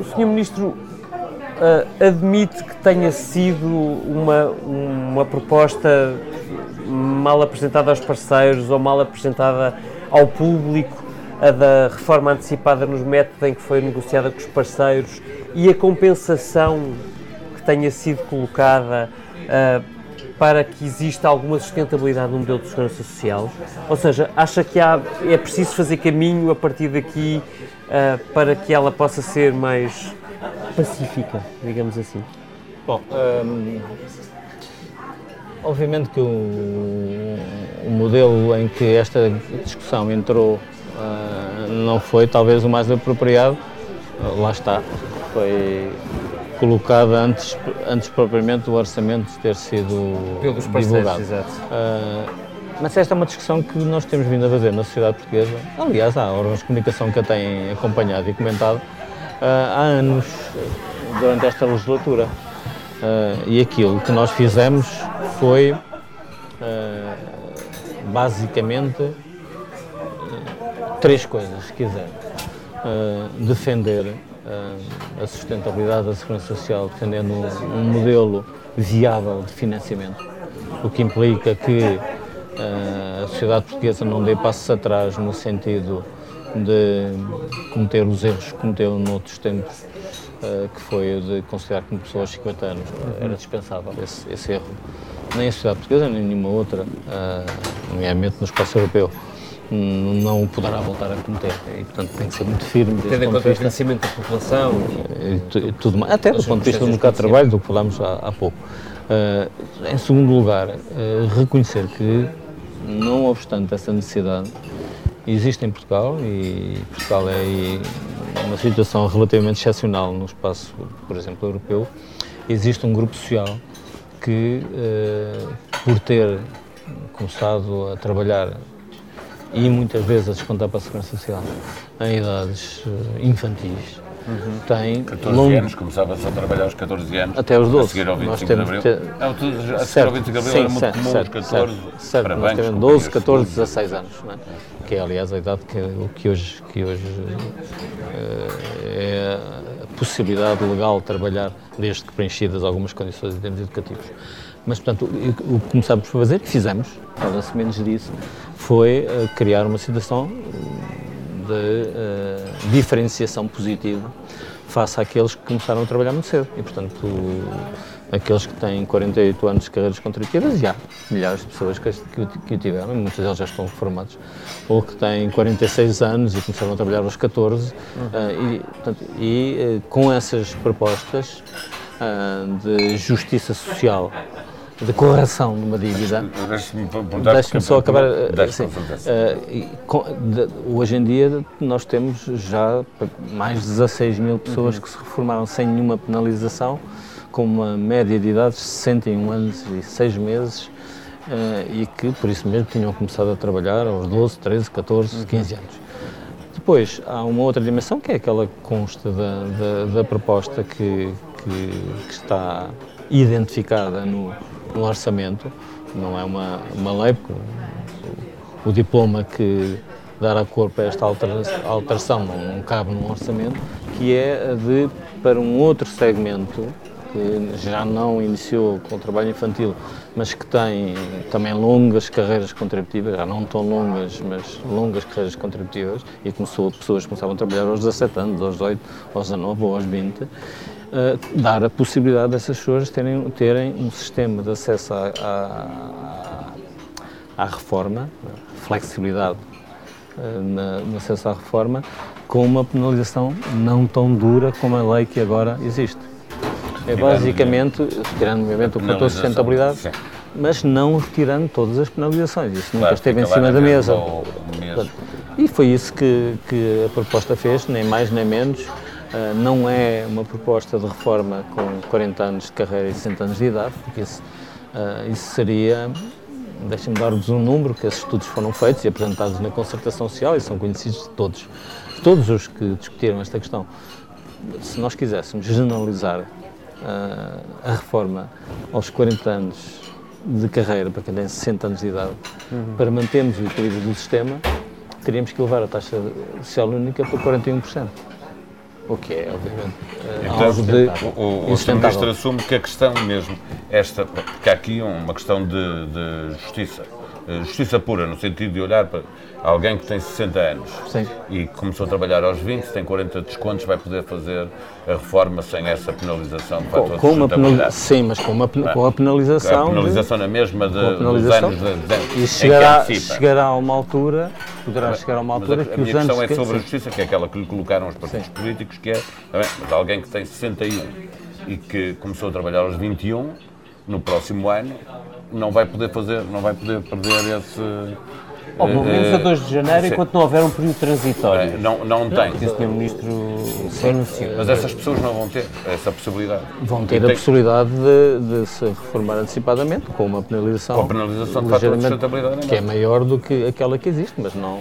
O Sr. Ministro uh, admite que tenha sido uma, uma proposta mal apresentada aos parceiros ou mal apresentada ao público, a da reforma antecipada nos métodos em que foi negociada com os parceiros e a compensação que tenha sido colocada ah, para que exista alguma sustentabilidade no modelo de segurança social? Ou seja, acha que há, é preciso fazer caminho a partir daqui ah, para que ela possa ser mais pacífica, digamos assim? Bom, hum, obviamente que o, o modelo em que esta discussão entrou não foi talvez o mais apropriado. Ah, lá está, foi colocada antes, antes propriamente do orçamento ter sido Pelos divulgado. exato. Ah, mas esta é uma discussão que nós temos vindo a fazer na sociedade portuguesa. Aliás, há órgãos de comunicação que a têm acompanhado e comentado ah, há anos, durante esta legislatura. Ah, e aquilo que nós fizemos foi, ah, basicamente, ah, três coisas, se quiser. Ah, defender ah, a sustentabilidade da segurança social, defendendo um, um modelo viável de financiamento, o que implica que ah, a sociedade portuguesa não dê passos atrás no sentido de cometer os erros que cometeu noutros tempos, que foi o de considerar que uma pessoa aos 50 anos era dispensável esse, esse erro. Nem a sociedade portuguesa, nem nenhuma outra, nomeadamente no espaço europeu, não o poderá voltar a cometer. E, portanto, tem que ser muito firme Tendo em conta o financiamento da população. E tu- e tudo mais, até do ponto de vista do mercado de trabalho, do que falámos há, há pouco. Ah, em segundo lugar, ah, reconhecer que, não obstante essa necessidade, existe em Portugal, e Portugal é uma situação relativamente excepcional no espaço, por exemplo, europeu, existe um grupo social que, ah, por ter começado a trabalhar e muitas vezes a descontar para a Segurança Social em idades eh, infantis, tem 14 longo- anos, começava-se a trabalhar aos 14 anos. Até aos 12. A seguir ao Nós 25 de temos Abril. que- Não, tudo, a seguir ao Certo, 25 de Abril sim, era muito certo, comum, certo, os 14. certo, certo. Nós temos companhias 12, 14, públicas. 16 anos, não é? que é aliás a idade que, o que hoje, que hoje eh, é a possibilidade legal de trabalhar desde que preenchidas algumas condições em termos educativos. Mas, portanto, o, que começámos por fazer, e fizemos, fala-se menos disso, foi eh, criar uma situação de eh, diferenciação positiva face àqueles que começaram a trabalhar muito cedo. E, portanto, aqueles que têm 48 anos de carreiras contributivas, e há milhares de pessoas que, que, o- tiveram, muitos deles já estão reformados, ou que têm 46 anos e começaram a trabalhar aos 14, eh, e, portanto, e eh, com essas propostas ah, de justiça social, de correção de uma dívida, Deixe-me. Deixe-me só acabar. Deixe-me sim. perguntar. Com- de- hoje em dia nós temos já mais de 16 mil pessoas que se reformaram sem nenhuma penalização, com uma média de idade de 61 anos e 6 meses, eh, e que por isso mesmo tinham começado a trabalhar aos 12, 13, 14, 15 anos. Depois há uma outra dimensão que é aquela que consta da, da, da proposta que, que, que está identificada no, no orçamento, não é uma, uma lei, porque o, o diploma que corpo a esta altera- alteração não, não cabe num orçamento, que é de, para um outro segmento que já não iniciou com o trabalho infantil, mas que tem também longas carreiras contributivas, já não tão longas, mas longas carreiras contributivas, e começou, pessoas começavam a trabalhar aos 17 anos, aos 18, aos 19 ou aos 20, uh, dar a possibilidade dessas pessoas terem, terem um sistema de acesso à, à, à reforma, flexibilidade uh, na, no acesso à reforma, com uma penalização não tão dura como a lei que agora existe. É basicamente, retirando obviamente o fator sustentabilidade, sim. mas não retirando todas as penalizações. Isso nunca claro, esteve em cima da mesa. E foi isso que, que a proposta fez, nem mais nem menos. Uh, não é uma proposta de reforma com 40 anos de carreira e 60 anos de idade, porque isso, uh, isso seria deixem-me dar-vos um número, que esses estudos foram feitos e apresentados na concertação social e são conhecidos de todos todos os que discutiram esta questão, se nós quiséssemos generalizar uh, a reforma aos 40 anos de carreira para quem tem 60 anos de idade, uhum. para mantermos o equilíbrio do sistema, teríamos que levar a taxa social única para 41%. O que é, obviamente, então, algo de o, o, o Sr. Ministro assume que a questão mesmo, esta, porque há aqui uma questão de, de justiça, eh, justiça pura, no sentido de olhar para alguém que tem 60 anos Sim. e começou a trabalhar aos 20, tem 40 descontos, vai poder fazer a reforma sem essa penalização de fator com, uma penalização Sim, mas com, uma, com a penalização. A penalização de, na mesma de, dos anos de, de, E chegará, chegará a uma altura, poderá chegar a uma altura mas a, que a minha questão é sobre a justiça, que é aquela que lhe colocaram os partidos sim. políticos, que é, mas alguém que tem 61 e que começou a trabalhar aos 21, no próximo ano, não vai poder fazer, não vai poder perder esse. Ou pelo menos a 2 de janeiro, enquanto não houver um período transitório. É, não, não tem. Porque o Sr. Ministro se anunciou. Mas essas pessoas não vão ter essa possibilidade. Vão ter a possibilidade de, de, se reformar antecipadamente, com uma penalização. Com a penalização de fator de sustentabilidade. Que é maior do que aquela que existe, mas não.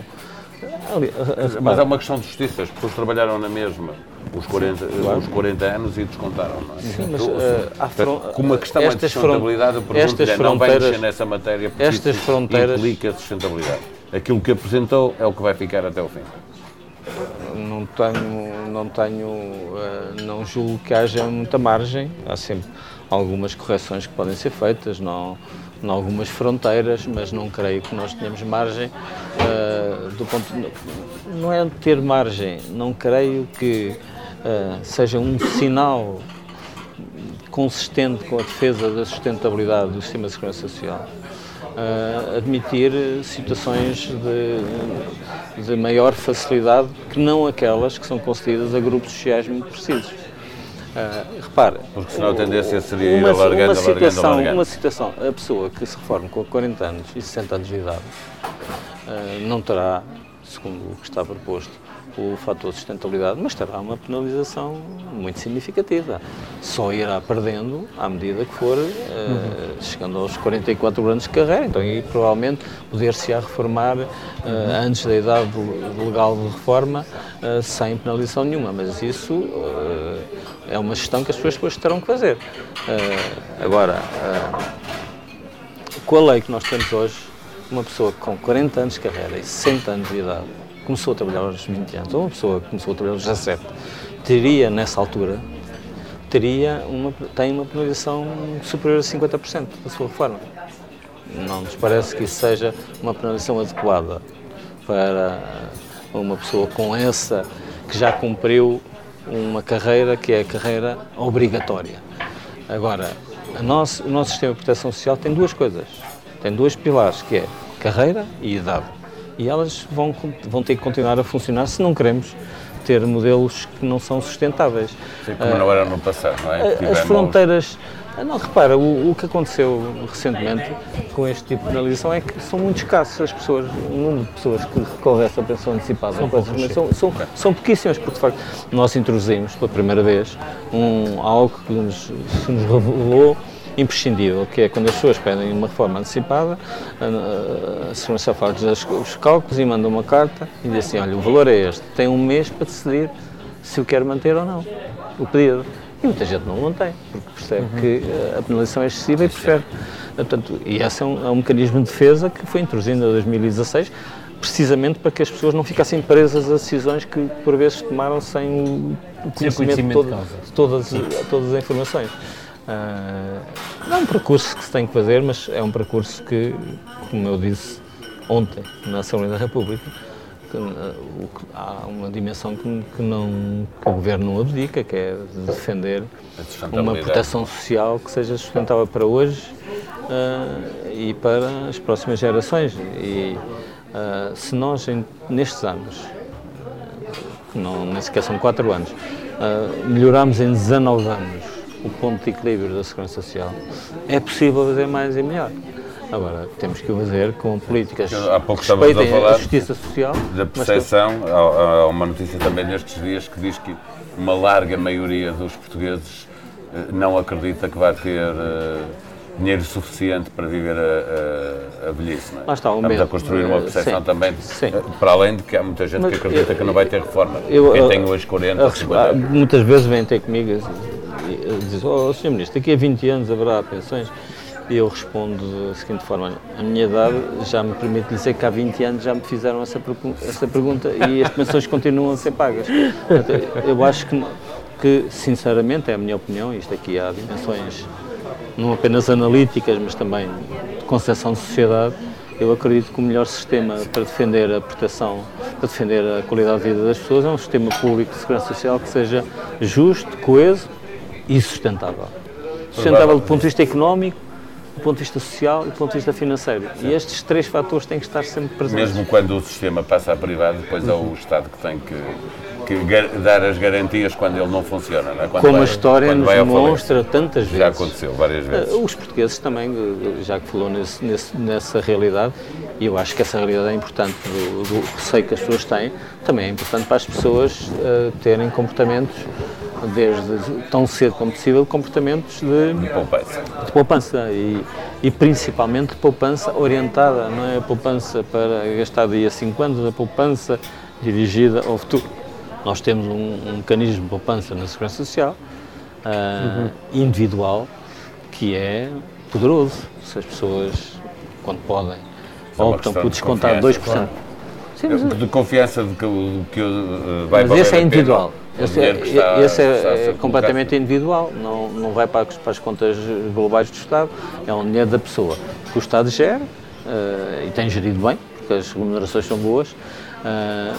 Mas é uma questão de justiça. As pessoas trabalharam na mesma os 40, claro. os 40 anos e descontaram, não é? Sim, mas uh, fron... como a questão estas é de sustentabilidade, eu pergunto não vai mexer nessa matéria porque estas fronteiras... implica sustentabilidade. Aquilo que apresentou é o que vai ficar até o fim. Não tenho, não tenho, uh, não julgo que haja muita margem. Há sempre algumas correções que podem ser feitas, não, em algumas fronteiras, mas não creio que nós tenhamos margem uh, do ponto de, não é ter margem, não creio que uh, seja um sinal consistente com a defesa da sustentabilidade do sistema de segurança social. Uh, admitir situações de, de, maior facilidade que não aquelas que são concedidas a grupos sociais muito precisos. Uh, repara. Porque senão a tendência seria uma, ir alargando, uma situação, alargando, alargando. Uma situação, a pessoa que se reforma com 40 anos e 60 anos de idade uh, não terá, segundo o que está proposto, o fator de sustentabilidade, mas terá uma penalização muito significativa. Só irá perdendo à medida que for uh, uhum. chegando aos 44 anos de carreira. Então, aí provavelmente poder-se-á reformar uh, antes da idade legal de reforma uh, sem penalização nenhuma. Mas isso é uma gestão que as pessoas depois terão que fazer. agora, com a lei que nós temos hoje, uma pessoa com 40 anos de carreira e 60 anos de idade começou a trabalhar aos 20 anos, ou uma pessoa que começou a trabalhar aos 17, teria nessa altura, teria uma, tem uma penalização superior a 50% da sua reforma. Não nos parece que isso seja uma penalização adequada para uma pessoa com essa, que já cumpriu uma carreira que é a carreira obrigatória. Agora, nosso, o nosso sistema de proteção social tem duas coisas. Tem dois pilares, que é carreira e idade e elas vão, vão ter que continuar a funcionar se não queremos ter modelos que não são sustentáveis. Sim, como uh, não era no passado, não é? Tivemos... As fronteiras. Ah, não, repara, o, o, que aconteceu recentemente com este tipo de penalização é que são muito escassos as pessoas, o número de pessoas que recorrem a essa pensão antecipada. São, coisas, são, são, são pouquíssimas, porque de facto nós introduzimos pela primeira vez um, algo que nos, se nos revelou imprescindível, que é quando as pessoas pedem uma reforma antecipada, a, a Segurança faz os cálculos e manda uma carta e diz assim, olha, o valor é este, tem um mês para decidir se o quer manter ou não, o pedido. E muita gente não o mantém, porque percebe uhum. que a penalização é excessiva e prefere. Portanto, e esse é um, é um, mecanismo de defesa que foi introduzido em 2016, precisamente para que as pessoas não ficassem presas a decisões que por vezes tomaram sem o conhecimento, conhecimento de, todo- de todas, todas as informações. Ah, não é um percurso que se tem que fazer, mas é um percurso que, como eu disse ontem na Assembleia da República, que, ah, o há uma dimensão que, que não, que o Governo não abdica, que é de defender uma proteção social que seja sustentável para hoje ah, e para as próximas gerações. E ah, se nós, em- nestes anos, que não, nem sequer são 4 anos, ah, melhoramos em 19 anos o ponto de equilíbrio da segurança social, é possível fazer mais e melhor. Agora, temos que o fazer com políticas Há pouco que estávamos a respeitem a, falar justiça social. Da mas que- percepção, há, há uma notícia também nestes dias que diz que uma larga maioria dos portugueses eh, não acredita que vai ter eh, dinheiro suficiente para viver a, a, a velhice. Não é? Lá está, o Estamos a construir uma Eh, percepção sim, também, sim. para além de que há muita gente Mas que acredita eu- que não vai ter reforma. eu- Quem eu- tem hoje 40, Ah, 50 anos. Muitas vezes vêm ter comigo dizem, oh, Sr. Ministro, daqui a 20 anos haverá pensões? E eu respondo da seguinte forma, a minha idade já me permite dizer que há 20 anos já me fizeram essa, essa pergunta e as pensões continuam a ser pagas. Eu acho que, que, sinceramente, é a minha opinião, isto aqui há dimensões não apenas analíticas, mas também de concepção de sociedade, eu acredito que o melhor sistema para defender a proteção, para defender a qualidade de vida das pessoas é um sistema público de segurança social que seja justo, coeso e sustentável. Sustentável do ponto de vista económico, do ponto de vista social e do ponto de vista financeiro. E estes três fatores têm que estar sempre presentes. Mesmo quando o sistema passa a privado, depois é o Estado que tem que, que dar as garantias quando ele não funciona. Não é? Como vai- a história nos demonstra tantas vezes. Já aconteceu várias vezes. Uh, Os portugueses também, uh, já que falou nesse- nesse- nessa realidade, e eu acho que essa realidade é importante do, do receio que as pessoas têm, também é importante para as pessoas uh, terem comportamentos, desde tão cedo como possível, comportamentos de, Poupança. de poupança e, e principalmente poupança orientada, não é a poupança para gastar daqui a 5 anos, a poupança dirigida ao futuro. Nós temos um, um mecanismo de poupança na Segurança Social ah, individual que é poderoso. Se as pessoas, quando podem, é optam por de descontar confiança, 2%. Sim, mas, De confiança de que, de que vai mas esse é pena individual. o Esse, é, está- esse é- está ser é colocado. completamente individual, não, não vai para as, para as contas globais do Estado, é um dinheiro da pessoa que o Estado gera eh, e tem gerido bem, porque as remunerações são boas. Eh,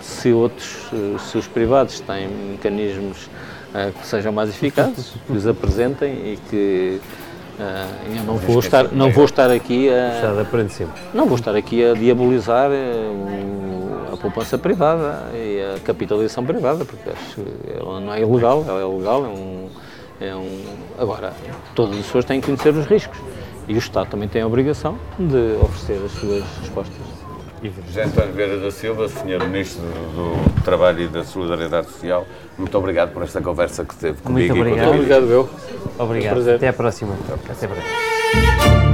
se outros, eh, se os privados têm mecanismos eh, que sejam mais eficazes, que os apresentem e que eh, eu não vou, estar, não vou estar aqui a, sempre. não vou estar aqui a diabolizar o- a poupança privada e a capitalização privada, porque acho que ela não é ilegal, ela é legal, é um, é um... Agora, todas as pessoas têm que conhecer os riscos e o Estado também tem a obrigação de oferecer as suas respostas. José António Vieira da Silva, Sr. Ministro do Trabalho e da Solidariedade Social, muito obrigado por esta conversa que teve comigo e com a obrigado. Obrigado, eu. Obrigado. Até à próxima. Até breve.